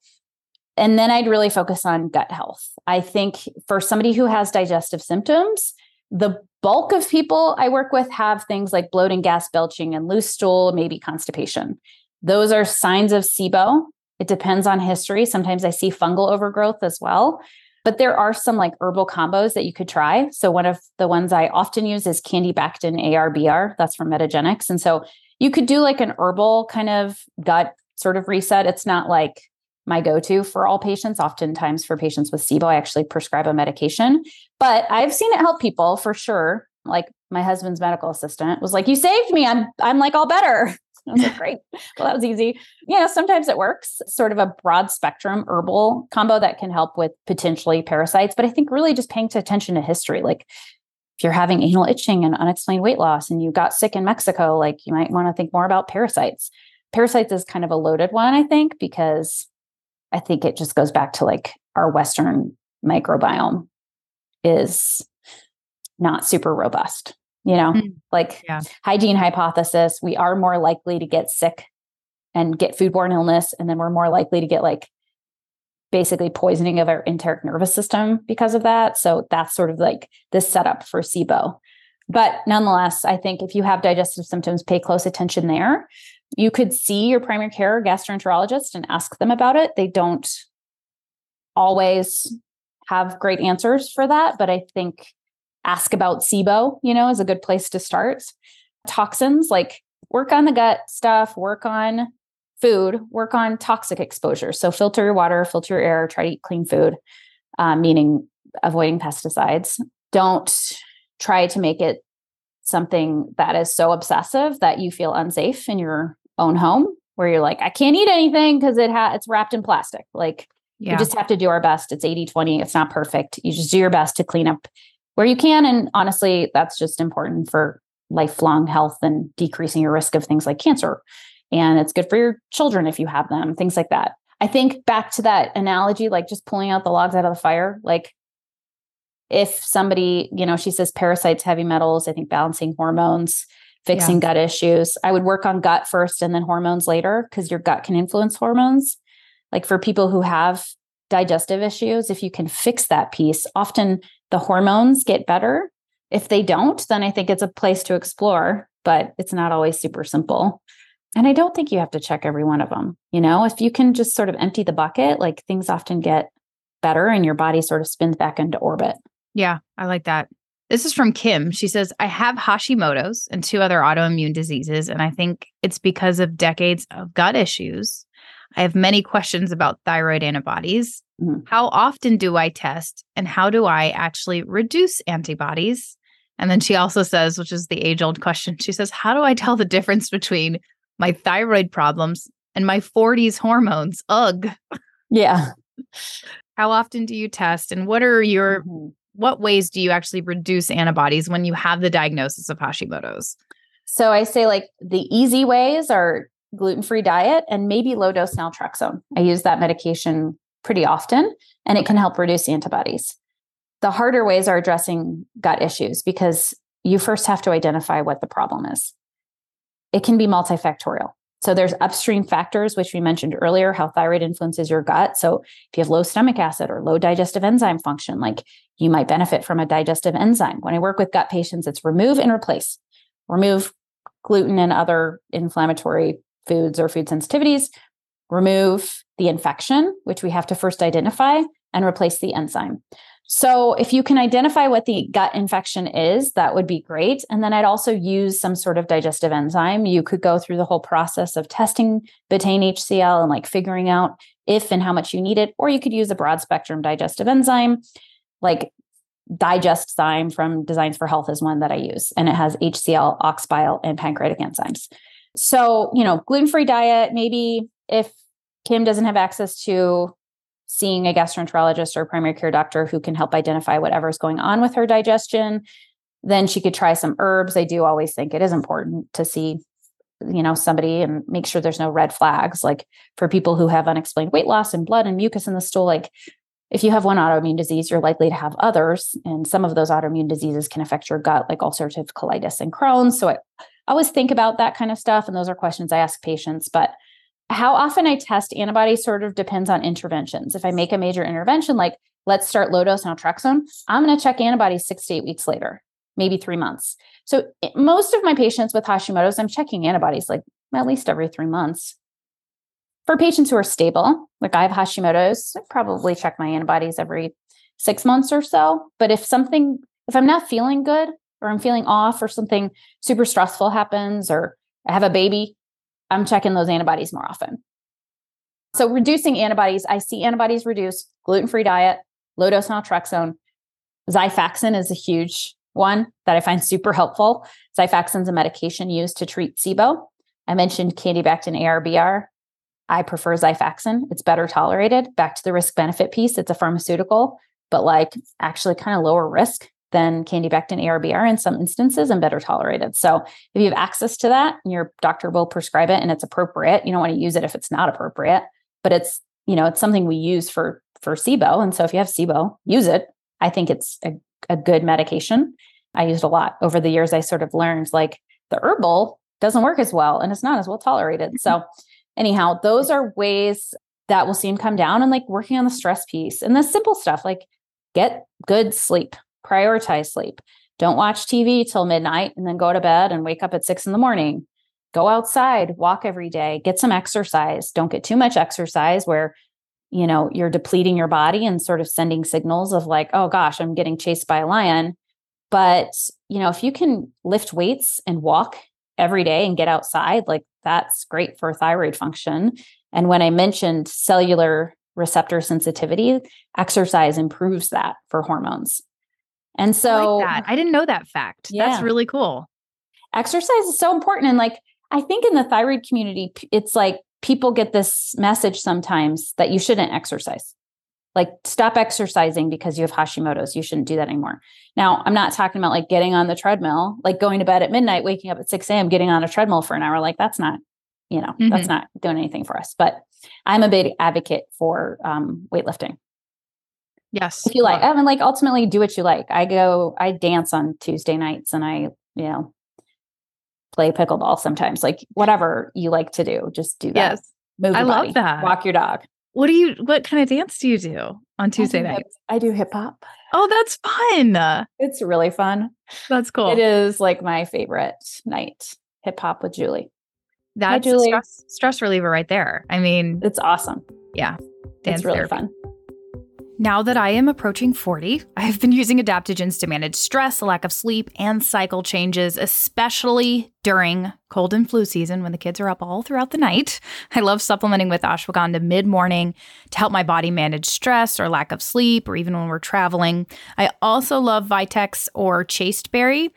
Speaker 2: and then I'd really focus on gut health. I think for somebody who has digestive symptoms, the bulk of people I work with have things like bloating, gas, belching, and loose stool, maybe constipation. Those are signs of SIBO. It depends on history. Sometimes I see fungal overgrowth as well. But there are some like herbal combos that you could try. So one of the ones I often use is Candibactin ARBR. That's from Metagenics. And so you could do like an herbal kind of gut sort of reset. It's not like my go-to for all patients. Oftentimes for patients with SIBO, I actually prescribe a medication. But I've seen it help people for sure. Like my husband's medical assistant was like, "You saved me. I'm I'm like all better." I was like, "Great. Well, that was easy." You know, sometimes it works. Sort of a broad spectrum herbal combo that can help with potentially parasites. But I think really just paying attention to history, like if you're having anal itching and unexplained weight loss, and you got sick in Mexico, like you might want to think more about parasites. Parasites is kind of a loaded one, I think, because I think it just goes back to like our Western microbiome is not super robust. You know,
Speaker 1: Mm.
Speaker 2: like
Speaker 1: Yeah.
Speaker 2: hygiene hypothesis, we are more likely to get sick and get foodborne illness. And then we're more likely to get like basically poisoning of our enteric nervous system because of that. So that's sort of like the setup for SIBO. But nonetheless, I think if you have digestive symptoms, pay close attention there. You could see your primary care gastroenterologist and ask them about it. They don't always have great answers for that, but I think ask about SIBO, you know, is a good place to start. Toxins, like work on the gut stuff, work on food, work on toxic exposure. So filter your water, filter your air, try to eat clean food, uh, meaning avoiding pesticides. Don't try to make it something that is so obsessive that you feel unsafe in your own home where you're like i can't eat anything because it ha- it's wrapped in plastic. Like
Speaker 1: Yeah.
Speaker 2: we just have to do our best. It's 80 20 it's not perfect. You just do your best to clean up where you can and honestly that's just important for lifelong health and decreasing your risk of things like cancer. And it's good for your children if you have them things like that. I think back to that analogy like just pulling out the logs out of the fire like if somebody, you know, she says parasites, heavy metals, I think balancing hormones, fixing gut issues. I would work on gut first and then hormones later because your gut can influence hormones. Like for people who have digestive issues, if you can fix that piece, often the hormones get better. If they don't, then I think it's a place to explore, but it's not always super simple. And I don't think you have to check every one of them. You know, if you can just sort of empty the bucket, like things often get better and your body sort of spins back into orbit.
Speaker 1: Yeah, I like that. This is from Kim. She says, I have Hashimoto's and two other autoimmune diseases, and I think it's because of decades of gut issues. I have many questions about thyroid antibodies.
Speaker 2: Mhm.
Speaker 1: How often do I test, and how do I actually reduce antibodies? And then she also says, which is the age old question, she says, How do I tell the difference between my thyroid problems and my 40s hormones? Ugh.
Speaker 2: Yeah.
Speaker 1: How often do you test, and what are your
Speaker 2: Mhm.
Speaker 1: What ways do you actually reduce antibodies when you have the diagnosis of Hashimoto's?
Speaker 2: So I say like the easy ways are gluten-free diet and maybe low dose naltrexone. I use that medication pretty often and it can help reduce antibodies. the harder ways are addressing gut issues because you first have to identify what the problem is. It can be multifactorial. So there's upstream factors, which we mentioned earlier, how thyroid influences your gut. So if you have low stomach acid or low digestive enzyme function, like you might benefit from a digestive enzyme. When I work with gut patients, it's remove and replace. Remove gluten and other inflammatory foods or food sensitivities. Remove the infection, which we have to first identify, and replace the enzyme. So, if you can identify what the gut infection is, that would be great. And then I'd also use some sort of digestive enzyme. You could go through the whole process of testing betaine HCl and like figuring out if and how much you need it, or you could use a broad spectrum digestive enzyme like DigestZyme from Designs for Health is one that I use, and it has HCl, ox bile, and pancreatic enzymes. So, you know, gluten free diet, maybe if Kim doesn't have access to seeing a gastroenterologist or primary care doctor who can help identify whatever's going on with her digestion. Then she could try some herbs. I do always think it is important to see, you know, somebody and make sure there's no red flags. Like for people who have unexplained weight loss and blood and mucus in the stool, like if you have one autoimmune disease, you're likely to have others. And some of those autoimmune diseases can affect your gut, like ulcerative colitis and Crohn's. So I always think about that kind of stuff. And those are questions I ask patients. But how often I test antibodies sort of depends on interventions. If I make a major intervention, like let's start low dose naltrexone, I'm going to check antibodies six to eight weeks later, maybe three months. So eh, most of my patients with Hashimoto's, I'm checking antibodies like at least every three months. For patients who are stable, like I have Hashimoto's, I probably check my antibodies every six months or so. But if something, if I'm not feeling good or I'm feeling off or something super stressful happens or I have a baby, I'm checking those antibodies more often. So reducing antibodies, I see antibodies reduce gluten-free diet, low dose naltrexone. Xifaxan is a huge one that I find super helpful. Xifaxan is a medication used to treat SIBO. I mentioned Candibactin ARBR. I prefer Xifaxan. It's better tolerated. Back to the risk benefit piece, it's a pharmaceutical, but like actually kind of lower risk than Candibactin ARBR in some instances and better tolerated. So if you have access to that, your doctor will prescribe it and it's appropriate. You don't want to use it if it's not appropriate, but it's, you know, it's something we use for for SIBO. And so if you have SIBO, use it. I think it's a, a good medication. I used a lot over the years. I sort of learned like the herbal doesn't work as well and it's not as well tolerated. So mm-hmm. anyhow, those are ways that will see him come down and like working on the stress piece and the simple stuff like get good sleep prioritize sleep. Don't watch TV till midnight and then go to bed and wake up at six in the morning. Go outside, walk every day, get some exercise. Don't get too much exercise where you know you're depleting your body and sort of sending signals of like oh gosh i'm getting chased by a lion but you know if you can lift weights and walk every day and get outside like that's great for thyroid function and when i mentioned cellular receptor sensitivity exercise improves that for hormones and so
Speaker 1: I, like I didn't know that fact. Yeah. That's really cool.
Speaker 2: Exercise is so important. And like, I think in the thyroid community, it's like people get this message sometimes that you shouldn't exercise. Like, stop exercising because you have Hashimoto's. You shouldn't do that anymore. Now, I'm not talking about like getting on the treadmill, like going to bed at midnight, waking up at 6 a.m., getting on a treadmill for an hour. Like, that's not, you know, mm-hmm. that's not doing anything for us. But I'm a big advocate for um, weightlifting.
Speaker 1: Yes.
Speaker 2: If you like, I mean, like ultimately do what you like. I go, I dance on Tuesday nights and I, you know, play pickleball sometimes. Like whatever you like to do, just do that. Yes.
Speaker 1: Move I body, love that.
Speaker 2: Walk your dog.
Speaker 1: What do you, what kind of dance do you do on Tuesday
Speaker 2: I
Speaker 1: nights?
Speaker 2: I do hip hop.
Speaker 1: Oh, that's fun.
Speaker 2: It's really fun.
Speaker 1: That's cool.
Speaker 2: It is like my favorite night. Hip hop with Julie.
Speaker 1: That's Hi, Julie. Stress, stress reliever right there. I mean,
Speaker 2: it's awesome.
Speaker 1: Yeah.
Speaker 2: Dance it's really therapy. fun.
Speaker 1: Now that I am approaching 40, I have been using adaptogens to manage stress, lack of sleep, and cycle changes, especially during cold and flu season when the kids are up all throughout the night. I love supplementing with ashwagandha mid morning to help my body manage stress or lack of sleep, or even when we're traveling. I also love Vitex or chasteberry.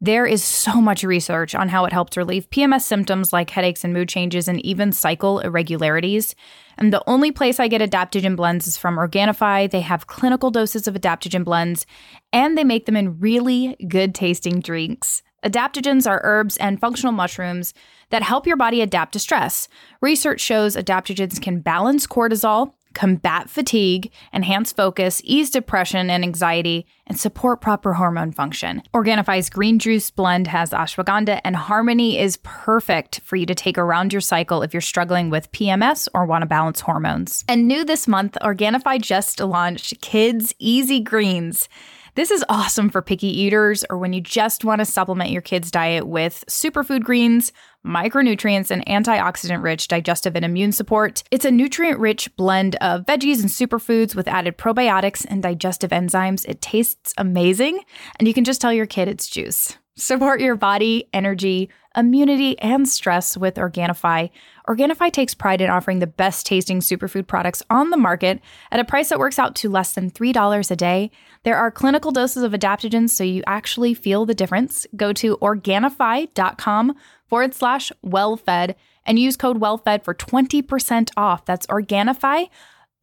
Speaker 1: There is so much research on how it helps relieve PMS symptoms like headaches and mood changes and even cycle irregularities. And the only place I get adaptogen blends is from Organifi. They have clinical doses of adaptogen blends and they make them in really good tasting drinks. Adaptogens are herbs and functional mushrooms that help your body adapt to stress. Research shows adaptogens can balance cortisol, combat fatigue, enhance focus, ease depression and anxiety, and support proper hormone function. Organifi's green juice blend has ashwagandha, and Harmony is perfect for you to take around your cycle if you're struggling with PMS or want to balance hormones. And new this month, Organifi just launched Kids Easy Greens. This is awesome for picky eaters or when you just want to supplement your kids' diet with superfood greens, micronutrients, and antioxidant rich digestive and immune support. It's a nutrient rich blend of veggies and superfoods with added probiotics and digestive enzymes. It tastes amazing, and you can just tell your kid it's juice. Support your body, energy, immunity, and stress with Organifi. Organifi takes pride in offering the best tasting superfood products on the market at a price that works out to less than $3 a day. There are clinical doses of adaptogens so you actually feel the difference. Go to Organifi.com forward slash wellfed and use code wellfed for 20% off. That's Organifi,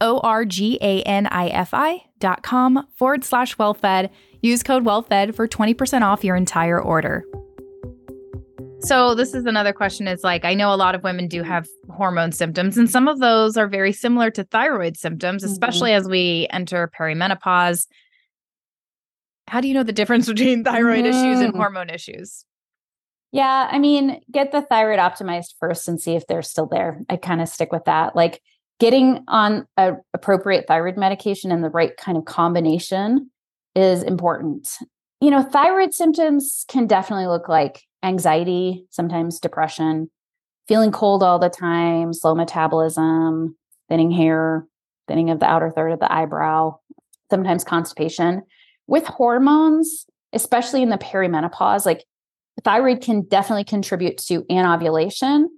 Speaker 1: O R G A N I F I dot com forward slash wellfed. Use code WELLFED for 20% off your entire order. So this is another question is like I know a lot of women do have hormone symptoms and some of those are very similar to thyroid symptoms especially mm-hmm. as we enter perimenopause. How do you know the difference between thyroid mm-hmm. issues and mm. hormone issues?
Speaker 2: Yeah, I mean, get the thyroid optimized first and see if they're still there. I kind of stick with that. Like getting on a appropriate thyroid medication and the right kind of combination is important. You know, thyroid symptoms can definitely look like anxiety, sometimes depression, feeling cold all the time, slow metabolism, thinning hair, thinning of the outer third of the eyebrow, sometimes constipation. With hormones, especially in the perimenopause, like thyroid can definitely contribute to anovulation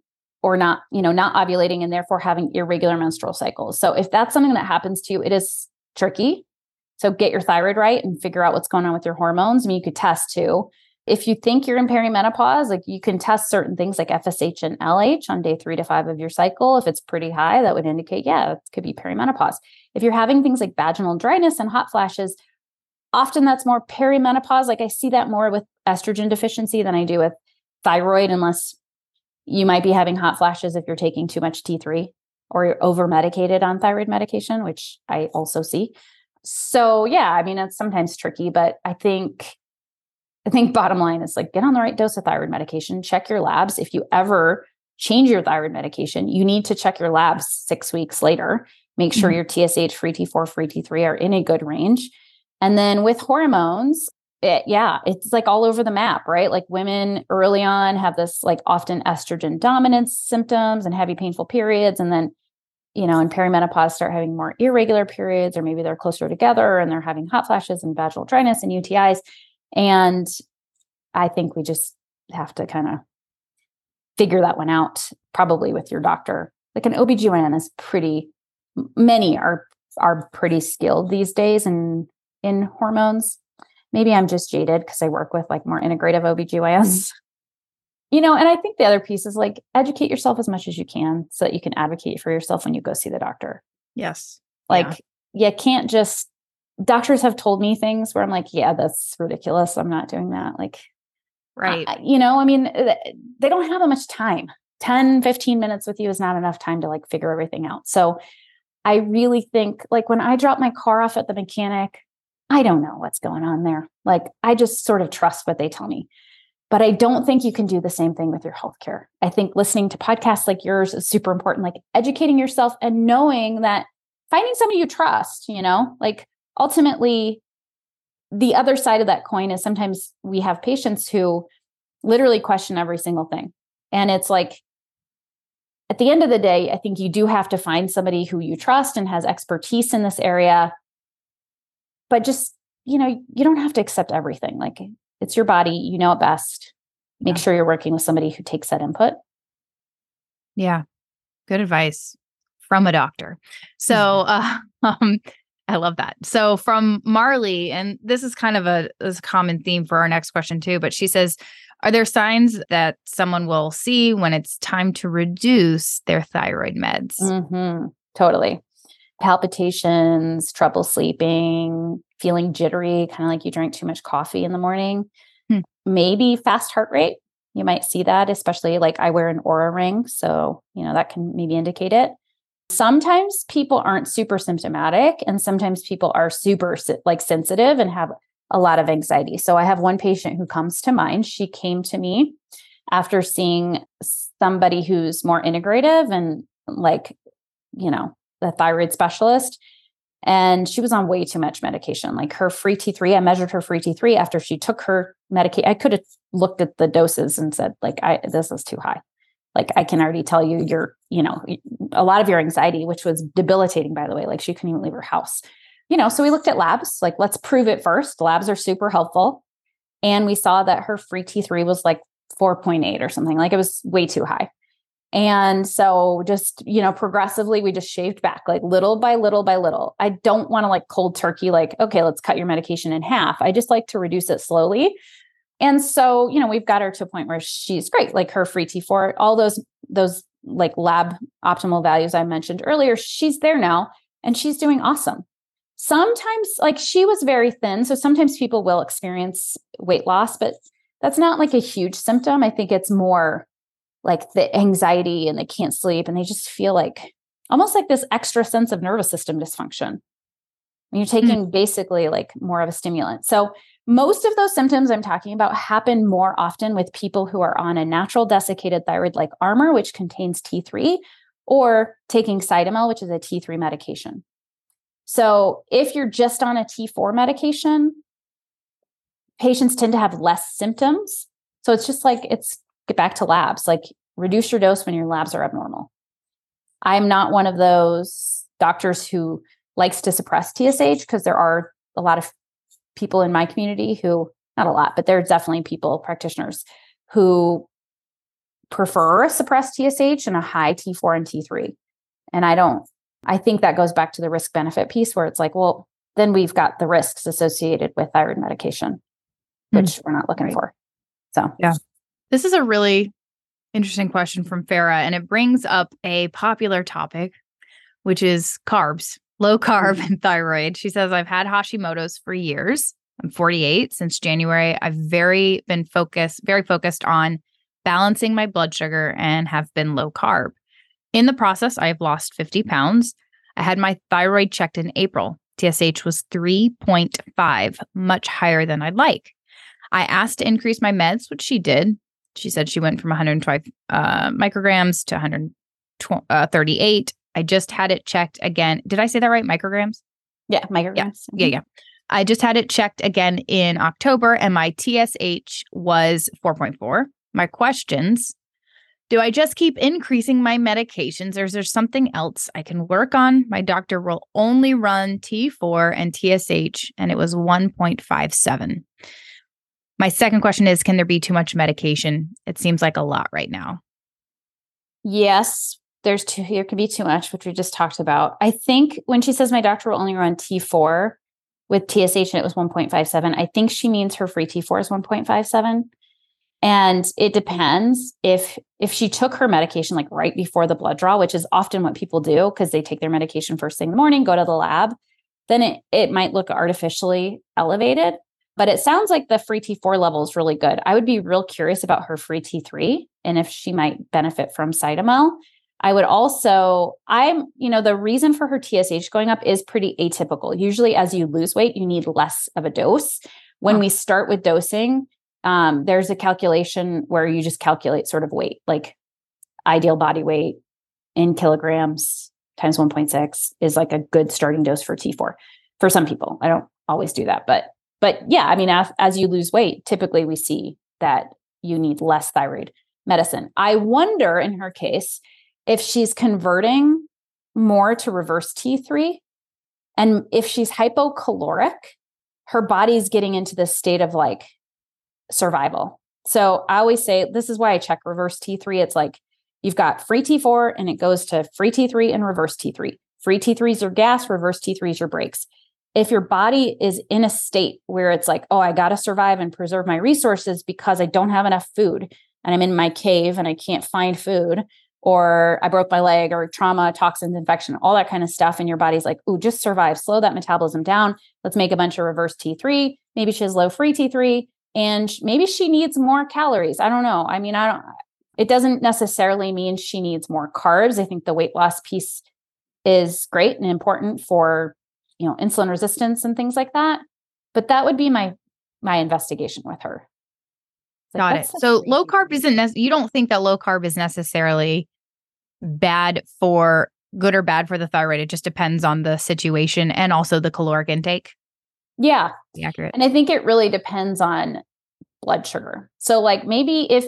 Speaker 2: or not, you know, not ovulating and therefore having irregular menstrual cycles. So if that's something that happens to you, it is tricky. So get your thyroid right and figure out what's going on with your hormones. I mean, you could test too. If you think you're in perimenopause, like you can test certain things like FSH and LH on day three to five of your cycle. If it's pretty high, that would indicate, yeah, it could be perimenopause. If you're having things like vaginal dryness and hot flashes, often that's more perimenopause. Like I see that more with estrogen deficiency than I do with thyroid, unless you might be having hot flashes if you're taking too much T3 or you're over medicated on thyroid medication, which I also see so yeah, I mean, it's sometimes tricky, but I think I think bottom line is like get on the right dose of thyroid medication, check your labs. If you ever change your thyroid medication, you need to check your labs six weeks later. Make sure mm-hmm. your TSH, free T4, free T3 are in a good range. And then with hormones, it, yeah, it's like all over the map, right? Like women early on have this like often estrogen dominance symptoms and heavy painful periods. And then you know, in perimenopause start having more irregular periods, or maybe they're closer together and they're having hot flashes and vaginal dryness and UTIs. And I think we just have to kind of figure that one out, probably with your doctor. Like an OBGYN is pretty, many are are pretty skilled these days in in hormones. Maybe I'm just jaded because I work with like more integrative OBGYNs you know, and I think the other piece is like educate yourself as much as you can so that you can advocate for yourself when you go see the doctor.
Speaker 1: Yes.
Speaker 2: Like yeah. you can't just doctors have told me things where I'm like, yeah, that's ridiculous. I'm not doing that. Like
Speaker 1: right.
Speaker 2: Uh, you know, I mean, they don't have that much time. 10, 15 minutes with you is not enough time to like figure everything out. So I really think like when I drop my car off at the mechanic, I don't know what's going on there. Like I just sort of trust what they tell me. But I don't think you can do the same thing with your healthcare. I think listening to podcasts like yours is super important, like educating yourself and knowing that finding somebody you trust, you know, like ultimately the other side of that coin is sometimes we have patients who literally question every single thing. And it's like, at the end of the day, I think you do have to find somebody who you trust and has expertise in this area. But just, you know, you don't have to accept everything. Like it's your body, you know it best. Make yeah. sure you're working with somebody who takes that input.
Speaker 1: Yeah. Good advice from a doctor. So, mm-hmm. uh, um, I love that. So from Marley, and this is kind of a, a common theme for our next question too, but she says, are there signs that someone will see when it's time to reduce their thyroid meds?
Speaker 2: Mm-hmm. Totally. Palpitations, trouble sleeping, feeling jittery, kind of like you drank too much coffee in the morning. Hmm. Maybe fast heart rate. You might see that, especially like I wear an Oura ring. So, you know, that can maybe indicate it. Sometimes people aren't super symptomatic, and sometimes people are super like sensitive and have a lot of anxiety. So I have one patient who comes to mind. She came to me after seeing somebody who's more integrative and like, you know, the thyroid specialist. And she was on way too much medication. Like her free T3, I measured her free T3 after she took her medication. I could have looked at the doses and said, like, I this is too high. Like I can already tell you your, you know, a lot of your anxiety, which was debilitating, by the way. Like she couldn't even leave her house. You know, so we looked at labs, like, let's prove it first. Labs are super helpful. And we saw that her free T3 was like 4.8 or something. Like it was way too high. And so just, you know, progressively we just shaved back like little by little by little. I don't want to like cold turkey, like, okay, let's cut your medication in half. I just like to reduce it slowly. And so, you know, we've got her to a point where she's great, like her free T4, all those, those like lab optimal values I mentioned earlier, she's there now and she's doing awesome. Sometimes, like she was very thin. So sometimes people will experience weight loss, but that's not like a huge symptom. I think it's more like the anxiety and they can't sleep and they just feel like almost like this extra sense of nervous system dysfunction. And you're hmm. taking mm-hmm. basically like more of a stimulant. So most of those symptoms I'm talking about happen more often with people who are on a natural desiccated thyroid like Armour, which contains T3, or taking Cytomel, which is a T3 medication. So if you're just on a T4 medication, patients tend to have less symptoms. So it's just like it's get back to labs, like reduce your dose when your labs are abnormal. I'm not one of those doctors who likes to suppress TSH because there are a lot of people in my community who, not a lot, but there are definitely people, practitioners who prefer a suppressed TSH and a high T4 and T3. And I don't, I think that goes back to the risk benefit piece where it's like, well, then we've got the risks associated with thyroid medication, hmm. which mm-hmm. we're not looking right. for. So,
Speaker 1: yeah. This is a really interesting question from Farah, and it brings up a popular topic, which is carbs, low carb mm-hmm. and thyroid. She says, I've had Hashimoto's for years. I'm 48 since January. I've very been focused, very focused on balancing my blood sugar and have been low carb. In the process, I have lost 50 pounds. I had my thyroid checked in April. TSH was 3.5, much higher than I'd like. I asked to increase my meds, which she did. She said she went from 125 uh, micrograms to 138. I just had it checked again. Did I say that right? Micrograms?
Speaker 2: Yeah, micrograms.
Speaker 1: Yeah, mm-hmm. yeah, yeah. I just had it checked again in October and my TSH was 4.4. My questions Do I just keep increasing my medications or is there something else I can work on? My doctor will only run T4 and TSH, and it was 1.57. My second question is Can there be too much medication? It seems like a lot right now.
Speaker 2: Yes, there's too, here could be too much, which we just talked about. I think when she says my doctor will only run T4 with TSH and it was 1.57, I think she means her free T4 is 1.57. And it depends if if she took her medication like right before the blood draw, which is often what people do because they take their medication first thing in the morning, go to the lab, then it, it might look artificially elevated. But it sounds like the free T4 level is really good. I would be real curious about her free T3 and if she might benefit from Cytomel. I would also, I'm, you know, the reason for her TSH going up is pretty atypical. Usually, as you lose weight, you need less of a dose. When we start with dosing, um, there's a calculation where you just calculate sort of weight, like ideal body weight in kilograms times 1.6 is like a good starting dose for T4 for some people. I don't always do that, but but yeah, I mean, as, as you lose weight, typically we see that you need less thyroid medicine. I wonder in her case if she's converting more to reverse T3 and if she's hypocaloric, her body's getting into this state of like survival. So I always say this is why I check reverse T3. It's like you've got free T4 and it goes to free T3 and reverse T3. Free T3 is your gas, reverse T3 is your brakes if your body is in a state where it's like, oh, I got to survive and preserve my resources because I don't have enough food and I'm in my cave and I can't find food, or I broke my leg, or trauma, toxins, infection, all that kind of stuff. And your body's like, oh, just survive, slow that metabolism down. Let's make a bunch of reverse T3. Maybe she has low free T3 and maybe she needs more calories. I don't know. I mean, I don't, it doesn't necessarily mean she needs more carbs. I think the weight loss piece is great and important for, you know, insulin resistance and things like that. But that would be my my investigation with her.
Speaker 1: Got it. So low carb isn't nec- you don't think that low carb is necessarily bad for good or bad for the thyroid. It just depends on the situation and also the caloric intake.
Speaker 2: Yeah.
Speaker 1: accurate.
Speaker 2: And I think it really depends on blood sugar. So like maybe if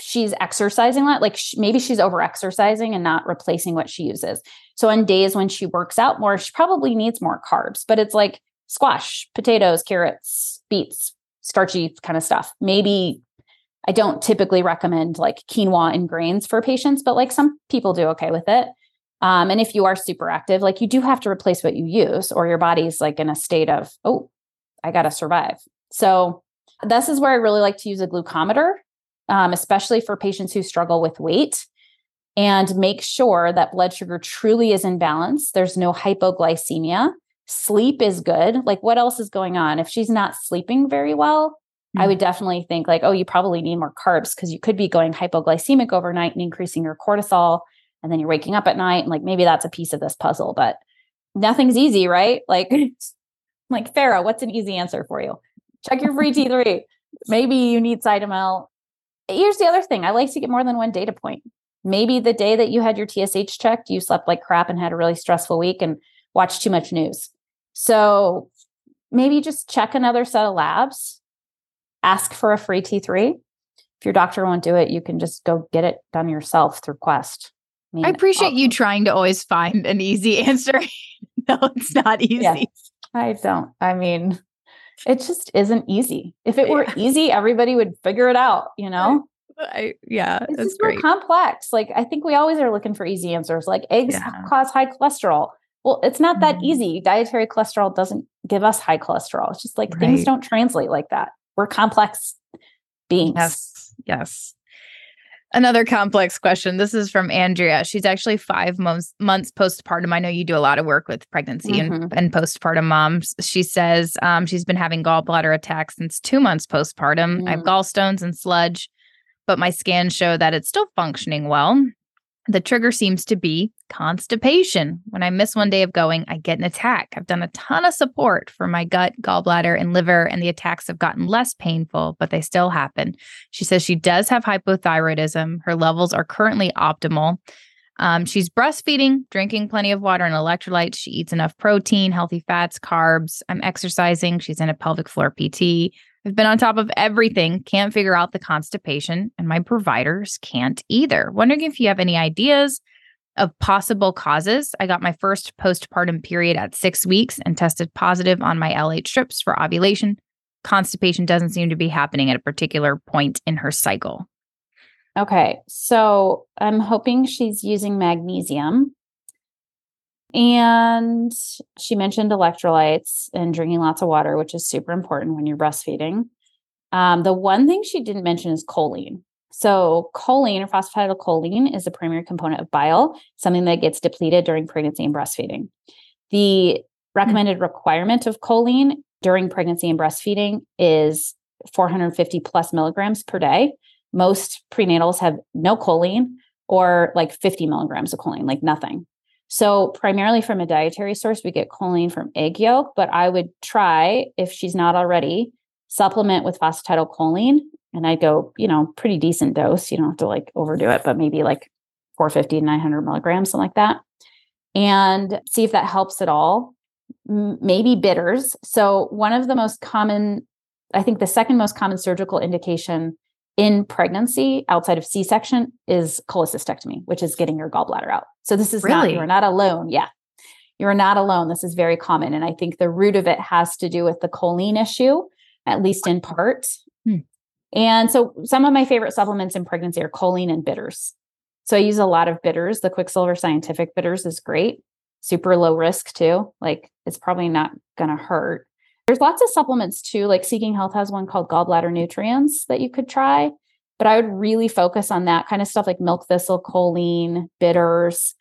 Speaker 2: she's exercising a lot, like sh- maybe she's over exercising and not replacing what she uses. So on days when she works out more, she probably needs more carbs, but it's like squash, potatoes, carrots, beets, starchy kind of stuff. Maybe I don't typically recommend like quinoa and grains for patients, but like some people do okay with it. Um, and if you are super active, like you do have to replace what you use, or your body's like in a state of, oh, I got to survive. So, this is where I really like to use a glucometer, um, especially for patients who struggle with weight and make sure that blood sugar truly is in balance. There's no hypoglycemia. Sleep is good. Like, what else is going on? If she's not sleeping very well. I would definitely think, like, oh, you probably need more carbs because you could be going hypoglycemic overnight and increasing your cortisol and then you're waking up at night and like maybe that's a piece of this puzzle but nothing's easy right? Like like farah what's an easy answer for you? Check your free t3 maybe you need cytomel. Here's the other thing i like to get more than one data point. Maybe the day that you had your tsh checked you slept like crap and had a really stressful week and watched too much news. So maybe just check another set of labs ask for a free t3 if your doctor won't do it you can just go get it done yourself through quest
Speaker 1: I, mean, I appreciate you trying to always find an easy answer. no, it's not easy. Yeah,
Speaker 2: I don't. I mean, it just isn't easy. If it were yeah. easy, everybody would figure it out, you know?
Speaker 1: I, yeah,
Speaker 2: it's just complex. Like I think we always are looking for easy answers. Like eggs yeah. cause high cholesterol. Well, it's not that mm-hmm. easy. Dietary cholesterol doesn't give us high cholesterol. It's just like right. things don't translate like that. We're complex beings.
Speaker 1: Yes. Yes. Another complex question. This is from Andrea. She's actually five months months postpartum. I know you do a lot of work with pregnancy mm-hmm. and, and postpartum moms. She says um, she's been having gallbladder attacks since two months postpartum. Mm. I have mm. gallstones and sludge, but my scans show that it's still functioning well. The trigger seems to be constipation. When I miss one day of going, I get an attack. I've done a ton of support for my gut, gallbladder, and liver, and the attacks have gotten less painful, but they still happen. She says she does have hypothyroidism. Her levels are currently optimal. Um, she's breastfeeding, drinking plenty of water and electrolytes. She eats enough protein, healthy fats, carbs. I'm exercising. She's in a pelvic floor PT. I've been on top of everything, can't figure out the constipation, and my providers can't either. Wondering if you have any ideas of possible causes. I got my first postpartum period at six weeks and tested positive on my LH strips for ovulation. Constipation doesn't seem to be happening at a particular point in her cycle.
Speaker 2: Okay, so I'm hoping she's using magnesium. And she mentioned electrolytes and drinking lots of water, which is super important when you're breastfeeding. Um, the one thing she didn't mention is choline. So, choline or phosphatidylcholine is the primary component of bile, something that gets depleted during pregnancy and breastfeeding. The recommended mm-hmm. requirement of choline during pregnancy and breastfeeding is 450 plus milligrams per day. Most prenatals have no choline or like 50 milligrams of choline, like nothing. So, primarily from a dietary source, we get choline from egg yolk, but I would try, if she's not already, supplement with phosphatidylcholine. And I go, you know, pretty decent dose. You don't have to like overdo it, but maybe like 450 to 900 milligrams, something like that. And see if that helps at all. M- maybe bitters. So, one of the most common, I think the second most common surgical indication in pregnancy outside of C-section is cholecystectomy, which is getting your gallbladder out. So this is really? not you're not alone. Yeah. You're not alone. This is very common. And I think the root of it has to do with the choline issue, at least in part. Hmm. And so some of my favorite supplements in pregnancy are choline and bitters. So I use a lot of bitters. The Quicksilver Scientific bitters is great, super low risk too. Like it's probably not going to hurt. There's lots of supplements too, like Seeking Health has one called Gallbladder Nutrients that you could try. But I would really focus on that kind of stuff like milk thistle, choline, bitters,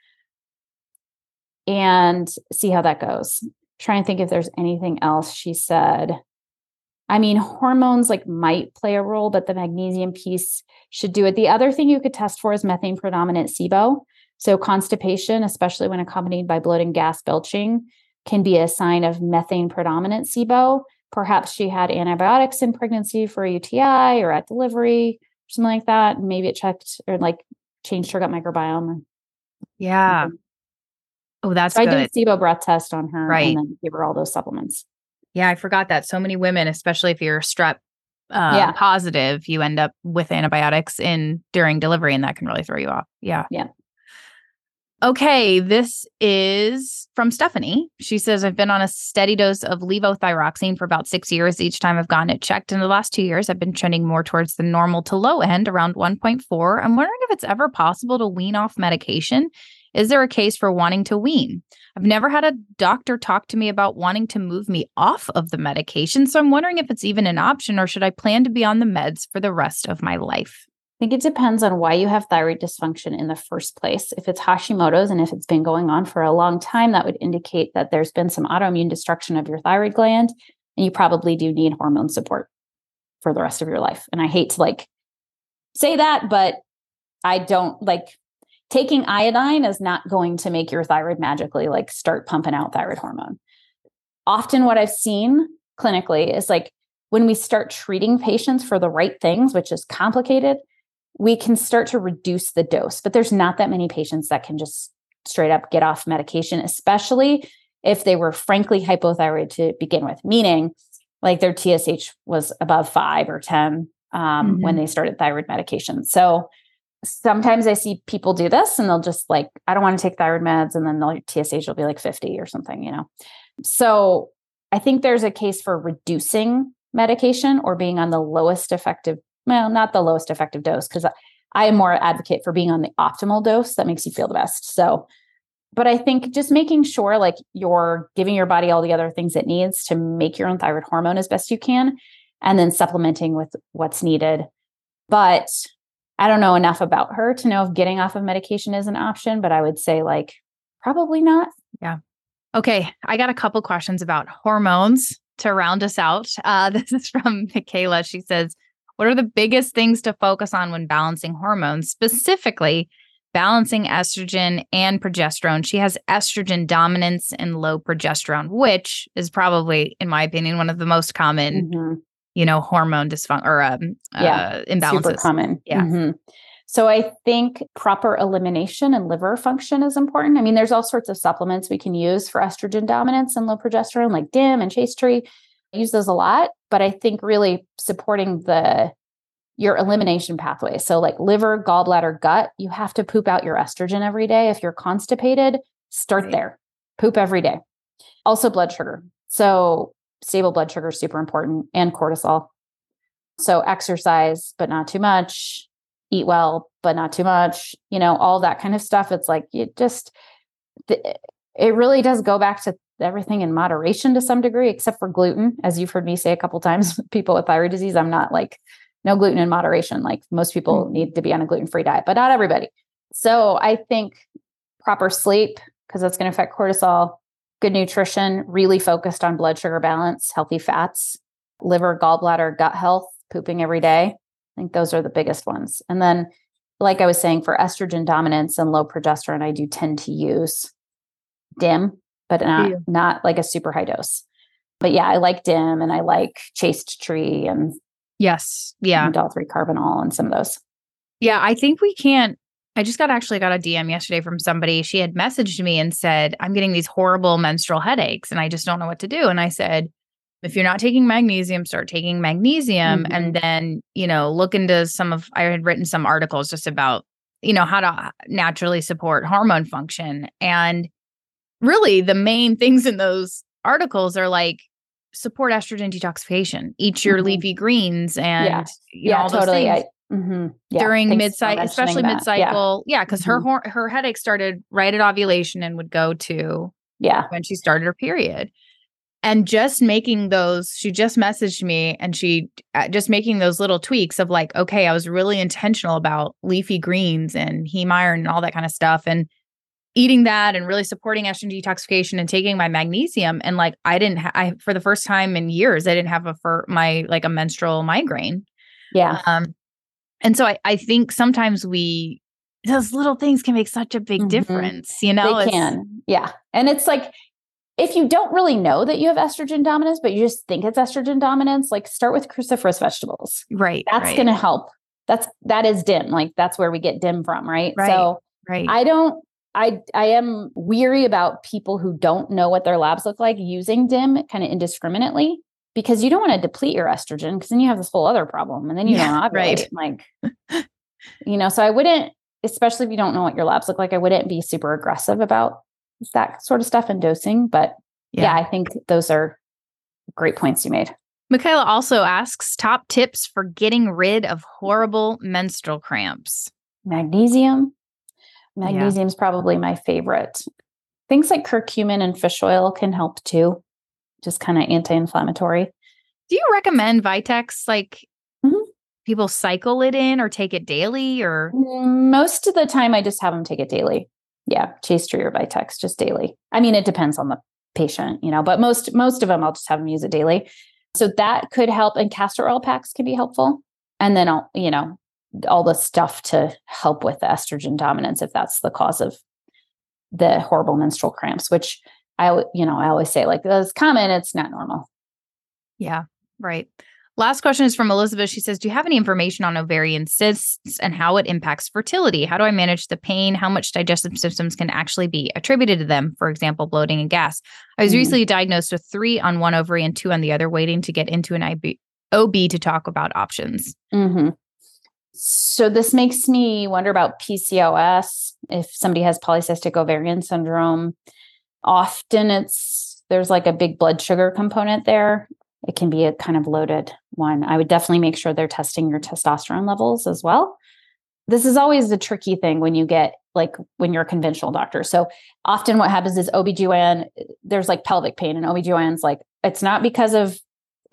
Speaker 2: and see how that goes. Try and think if there's anything else she said. I mean, hormones like might play a role, but the magnesium piece should do it. The other thing you could test for is methane predominant SIBO. So, constipation, especially when accompanied by bloating, gas belching, can be a sign of methane predominant SIBO. Perhaps she had antibiotics in pregnancy for a UTI or at delivery, or something like that. Maybe it checked or like changed her gut microbiome.
Speaker 1: Yeah. Oh, that's
Speaker 2: so
Speaker 1: good.
Speaker 2: I did a SIBO breath test on her
Speaker 1: Right.
Speaker 2: and then gave her all those supplements.
Speaker 1: Yeah, I forgot that. So many women, especially if you're strep uh,
Speaker 2: Yeah.
Speaker 1: positive, you end up with antibiotics in during delivery, and that can really throw you off. Yeah.
Speaker 2: Yeah.
Speaker 1: Okay, this is from Stephanie. She says, I've been on a steady dose of levothyroxine for about six years. Each time I've gotten it checked in the last two years, I've been trending more towards the normal to low end, around 1.4. I'm wondering if it's ever possible to wean off medication. Is there a case for wanting to wean? I've never had a doctor talk to me about wanting to move me off of the medication. So I'm wondering if it's even an option or should I plan to be on the meds for the rest of my life?
Speaker 2: I think it depends on why you have thyroid dysfunction in the first place. If it's Hashimoto's and if it's been going on for a long time, that would indicate that there's been some autoimmune destruction of your thyroid gland, and you probably do need hormone support for the rest of your life. And I hate to like say that, but I don't like taking iodine is not going to make your thyroid magically like start pumping out thyroid hormone. Often, what I've seen clinically is like when we start treating patients for the right things, which is complicated, we can start to reduce the dose. But there's not that many patients that can just straight up get off medication, especially if they were frankly hypothyroid to begin with, meaning like their TSH was above five or 10 um, when they started thyroid medication. So sometimes I see people do this and they'll just like, I don't want to take thyroid meds. And then their TSH will be like 50 or something, you know? So I think there's a case for reducing medication or being on the lowest effective, well, not the lowest effective dose, because I am more advocate for being on the optimal dose that makes you feel the best. So, but I think just making sure like you're giving your body all the other things it needs to make your own thyroid hormone as best you can, and then supplementing with what's needed. But I don't know enough about her to know if getting off of medication is an option, but I would say like probably not. Yeah.
Speaker 1: Okay, I got a couple questions about hormones to round us out. Uh, this is from Michaela. She says, What are the biggest things to focus on when balancing hormones, specifically balancing estrogen and progesterone? She has estrogen dominance and low progesterone, which is probably, in my opinion, one of the most common,
Speaker 2: Mhm.
Speaker 1: you know, hormone dysfunction or um,
Speaker 2: Yeah,
Speaker 1: uh, imbalances.
Speaker 2: Super common.
Speaker 1: Yeah.
Speaker 2: Mhm. So I think proper elimination and liver function is important. I mean, there's all sorts of supplements we can use for estrogen dominance and low progesterone, like DIM and Chaste Tree. I use those a lot, but I think really supporting the your elimination pathway. So like liver, gallbladder, gut, you have to poop out your estrogen every day. If you're constipated, start
Speaker 1: Right.
Speaker 2: there. Poop every day. Also blood sugar. So stable blood sugar is super important and cortisol. So exercise, but not too much. Eat well, but not too much. You know, all that kind of stuff. It's like you just, th- it really does go back to everything in moderation to some degree, except for gluten. As you've heard me say a couple times, people with thyroid disease, I'm not like no gluten in moderation. Like most people mm-hmm. need to be on a gluten free diet, but not everybody. So I think proper sleep, because that's going to affect cortisol, good nutrition, really focused on blood sugar balance, healthy fats, liver, gallbladder, gut health, pooping every day. I think those are the biggest ones. And then, like I was saying, for estrogen dominance and low progesterone, I do tend to use DIM, but not,
Speaker 1: you?
Speaker 2: not like a super high dose. But yeah, I like DIM and I like Chaste Tree and,
Speaker 1: Yes. Yeah.
Speaker 2: and L3 Carbinol and some of those.
Speaker 1: Yeah, I think we can't. I just got actually got a DM yesterday from somebody. She had messaged me and said, I'm getting these horrible menstrual headaches and I just don't know what to do. And I said, if you're not taking magnesium, start taking magnesium and mm-hmm. then, you know, look into some of, I had written some articles just about, you know, how to naturally support hormone function. And really the main things in those articles are like, support estrogen detoxification, eat your
Speaker 2: Mhm.
Speaker 1: leafy greens and
Speaker 2: Yeah.
Speaker 1: you know,
Speaker 2: yeah,
Speaker 1: all those
Speaker 2: totally.
Speaker 1: things
Speaker 2: I, mhm. Yeah,
Speaker 1: during mid cycle, especially mid cycle. Yeah, because her
Speaker 2: Mhm.
Speaker 1: hor- her headache started right at ovulation and would go to
Speaker 2: Yeah.
Speaker 1: when she started her period. And just making those, she just messaged me and she uh, just making those little tweaks of like, okay, I was really intentional about leafy greens and heme iron and all that kind of stuff. And eating that and really supporting estrogen detoxification and taking my magnesium. And like, I didn't, ha- I, for the first time in years, I didn't have a, for my, like a menstrual migraine.
Speaker 2: Yeah.
Speaker 1: Um, and so I, I think sometimes we those little things can make such a big mm-hmm. difference, you know?
Speaker 2: They can. Yeah. And it's like if you don't really know that you have estrogen dominance, but you just think it's estrogen dominance, like start with cruciferous vegetables.
Speaker 1: Right.
Speaker 2: That's
Speaker 1: right.
Speaker 2: going to help. That's that is DIM. Like that's where we get DIM from, right?
Speaker 1: right
Speaker 2: so
Speaker 1: right.
Speaker 2: I don't I I am weary about people who don't know what their labs look like using DIM kind of indiscriminately because you don't want to deplete your estrogen because then you have this whole other problem and then you yeah, don't ovulate. Right. Like, you know, so I wouldn't, especially if you don't know what your labs look like, I wouldn't be super aggressive about that sort of stuff and dosing. But yeah, yeah I think those are great points you made.
Speaker 1: Michaela also asks top tips for getting rid of horrible menstrual cramps.
Speaker 2: Magnesium. Magnesium is yeah. probably my favorite. Things like curcumin and fish oil can help too just kind of anti-inflammatory.
Speaker 1: Do you recommend Vitex like mm-hmm. people cycle it in or take it daily or
Speaker 2: most of the time I just have them take it daily. Yeah, Chaste Tree or Vitex just daily. I mean it depends on the patient, you know, but most most of them I'll just have them use it daily. So that could help and castor oil packs can be helpful. And then I'll, you know, all the stuff to help with the estrogen dominance if that's the cause of the horrible menstrual cramps, which I, you know, I always say like it's common, it's not normal.
Speaker 1: Yeah, right. Last question is from Elizabeth. She says, Do you have any information on ovarian cysts and how it impacts fertility? How do I manage the pain? How much digestive symptoms can actually be attributed to them? For example, bloating and gas. I was mm recently diagnosed with three on one ovary and two on the other, waiting to get into an IB- OB to talk about options.
Speaker 2: Mm-hmm. So, this makes me wonder about PCOS. If somebody has polycystic ovarian syndrome, often it's there's like a big blood sugar component there. It can be a kind of loaded one. I would definitely make sure they're testing your testosterone levels as well. This is always a tricky thing when you get like when you're a conventional doctor. So often what happens is obgyn there's like pelvic pain and obgyn's like it's not because of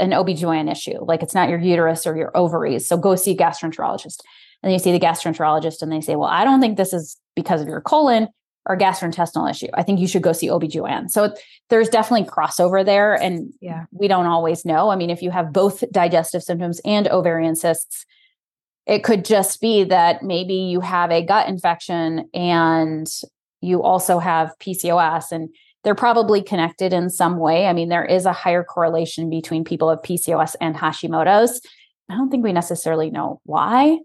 Speaker 2: an obgyn issue like it's not your uterus or your ovaries so go see a gastroenterologist and then you see the gastroenterologist and they say well i don't think this is because of your colon or gastrointestinal issue. I think you should go see OB/GYN. So there's definitely crossover there and
Speaker 1: yeah.
Speaker 2: we don't always know. I mean, if you have both digestive symptoms and ovarian cysts, it could just be that maybe you have a gut infection and you also have PCOS and they're probably connected in some way. I mean, there is a higher correlation between people of PCOS and Hashimoto's. I don't think we necessarily know why,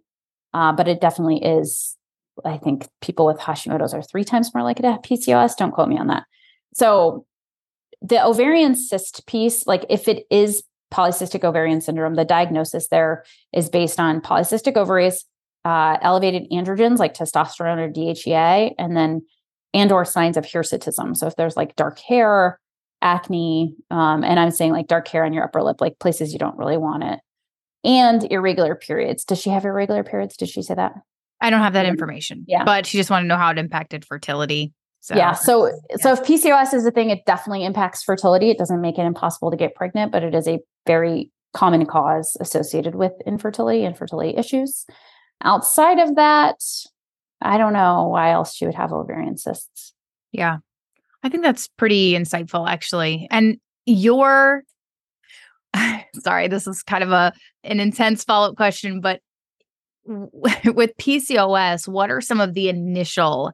Speaker 2: uh, but it definitely is I think people with Hashimoto's are three times more likely to have PCOS. Don't quote me on that. So the ovarian cyst piece, like if it is polycystic ovarian syndrome, the diagnosis there is based on polycystic ovaries, uh, elevated androgens like testosterone or DHEA, and then and or signs of hirsutism. So if there's like dark hair, acne, um, and I'm saying like dark hair on your upper lip, like places you don't really want it, and irregular periods. Does she have irregular periods? Did she say that?
Speaker 1: I don't have that information.
Speaker 2: Yeah.
Speaker 1: But she just wanted to know how it impacted fertility.
Speaker 2: So, yeah. So, yeah. so if PCOS is a thing, it definitely impacts fertility. It doesn't make it impossible to get pregnant, but it is a very common cause associated with infertility and fertility issues. Outside of that, I don't know why else she would have ovarian cysts.
Speaker 1: Yeah. I think that's pretty insightful, actually. And your, sorry, this is kind of a an intense follow up question, but with PCOS, what are some of the initial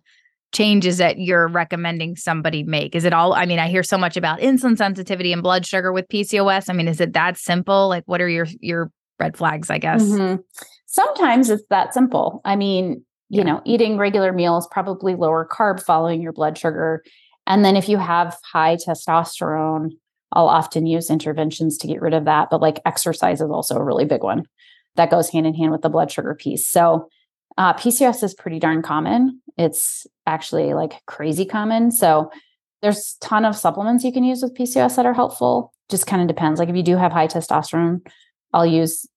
Speaker 1: changes that you're recommending somebody make? Is it all, I mean, I hear so much about insulin sensitivity and blood sugar with PCOS. I mean, is it that simple? Like, what are your, your red flags, I guess? Mm-hmm.
Speaker 2: Sometimes it's that simple. I mean, you know, eating regular meals, probably lower carb following your blood sugar. And then if you have high testosterone, I'll often use interventions to get rid of that. But like exercise is also a really big one that goes hand in hand with the blood sugar piece. So uh, PCOS is pretty darn common. It's actually like crazy common. So there's a ton of supplements you can use with PCOS that are helpful. Just kind of depends. Like if you do have high testosterone, I'll use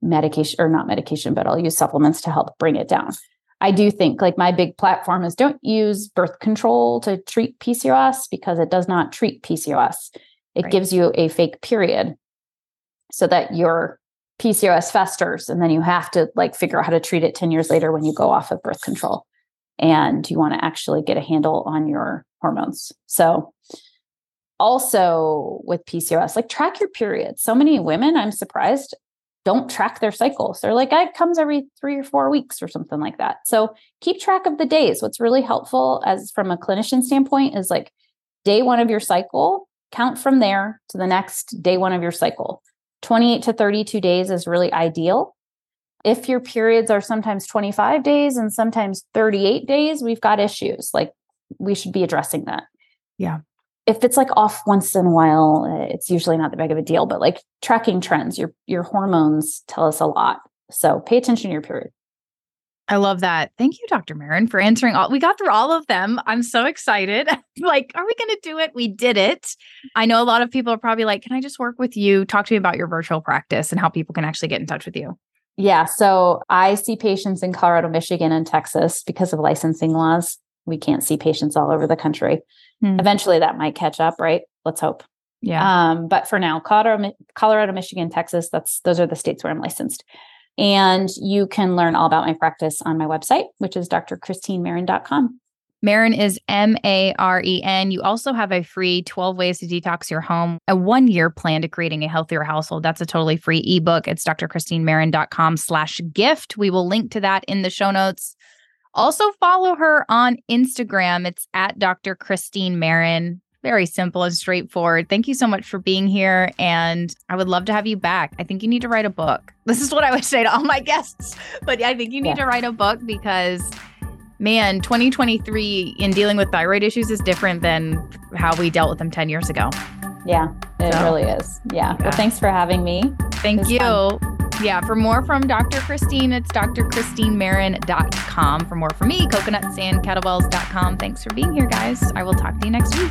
Speaker 2: medication or not medication, but I'll use supplements to help bring it down. I do think like my big platform is don't use birth control to treat PCOS because it does not treat PCOS. It right. gives you a fake period so that your PCOS festers and then you have to like figure out how to treat it 10 years later when you go off of birth control and you want to actually get a handle on your hormones. So also with PCOS, like track your periods. So many women, I'm surprised, don't track their cycles. They're like, it comes every three or four weeks or something like that. So keep track of the days. What's really helpful as from a clinician standpoint is like day one of your cycle, count from there to the next day one of your cycle. 28 to 32 days is really ideal. If your periods are sometimes 25 days and sometimes 38 days, we've got issues. Like we should be addressing that.
Speaker 1: Yeah
Speaker 2: if it's like off once in a while, eh, it's usually not that big of a deal. But like tracking trends, your your hormones tell us a lot. So pay attention to your period.
Speaker 1: I love that. Thank you, Dr. Maren, for answering all. We got through all of them. I'm so excited. like, are we going to do it? We did it. I know a lot of people are probably like, can I just work with you? Talk to me about your virtual practice and how people can actually get in touch with you.
Speaker 2: Yeah. So I see patients in Colorado, Michigan, and Texas because of licensing laws. We can't see patients all over the country. Hmm. Eventually that might catch up, right? Let's hope.
Speaker 1: Yeah.
Speaker 2: Um, but for now, Colorado, Colorado, Michigan, Texas, that's those are the states where I'm licensed. And you can learn all about my practice on my website, which is drchristineMaren.com.
Speaker 1: Maren is M A R E N. You also have a free 12 ways to detox your home, a one year plan to creating a healthier household. That's a totally free ebook. It's drchristineMaren.com slash gift. We will link to that in the show notes. Also, follow her on Instagram. It's at Dr. Christine Maren. Very simple and straightforward. Thank you so much for being here. And I would love to have you back. I think you need to write a book. This is what I would say to all my guests. But I think you need yeah. to write a book because, man, 2023 in dealing with thyroid issues is different than how we dealt with them 10 years ago.
Speaker 2: Yeah, it so, really is. Yeah. yeah. Well, thanks for having me.
Speaker 1: Thank you. Fun. Yeah, for more from Dr. Christine, it's drchristineMaren.com. For more from me, coconutsandkettlebells.com. Thanks for being here, guys. I will talk to you next week.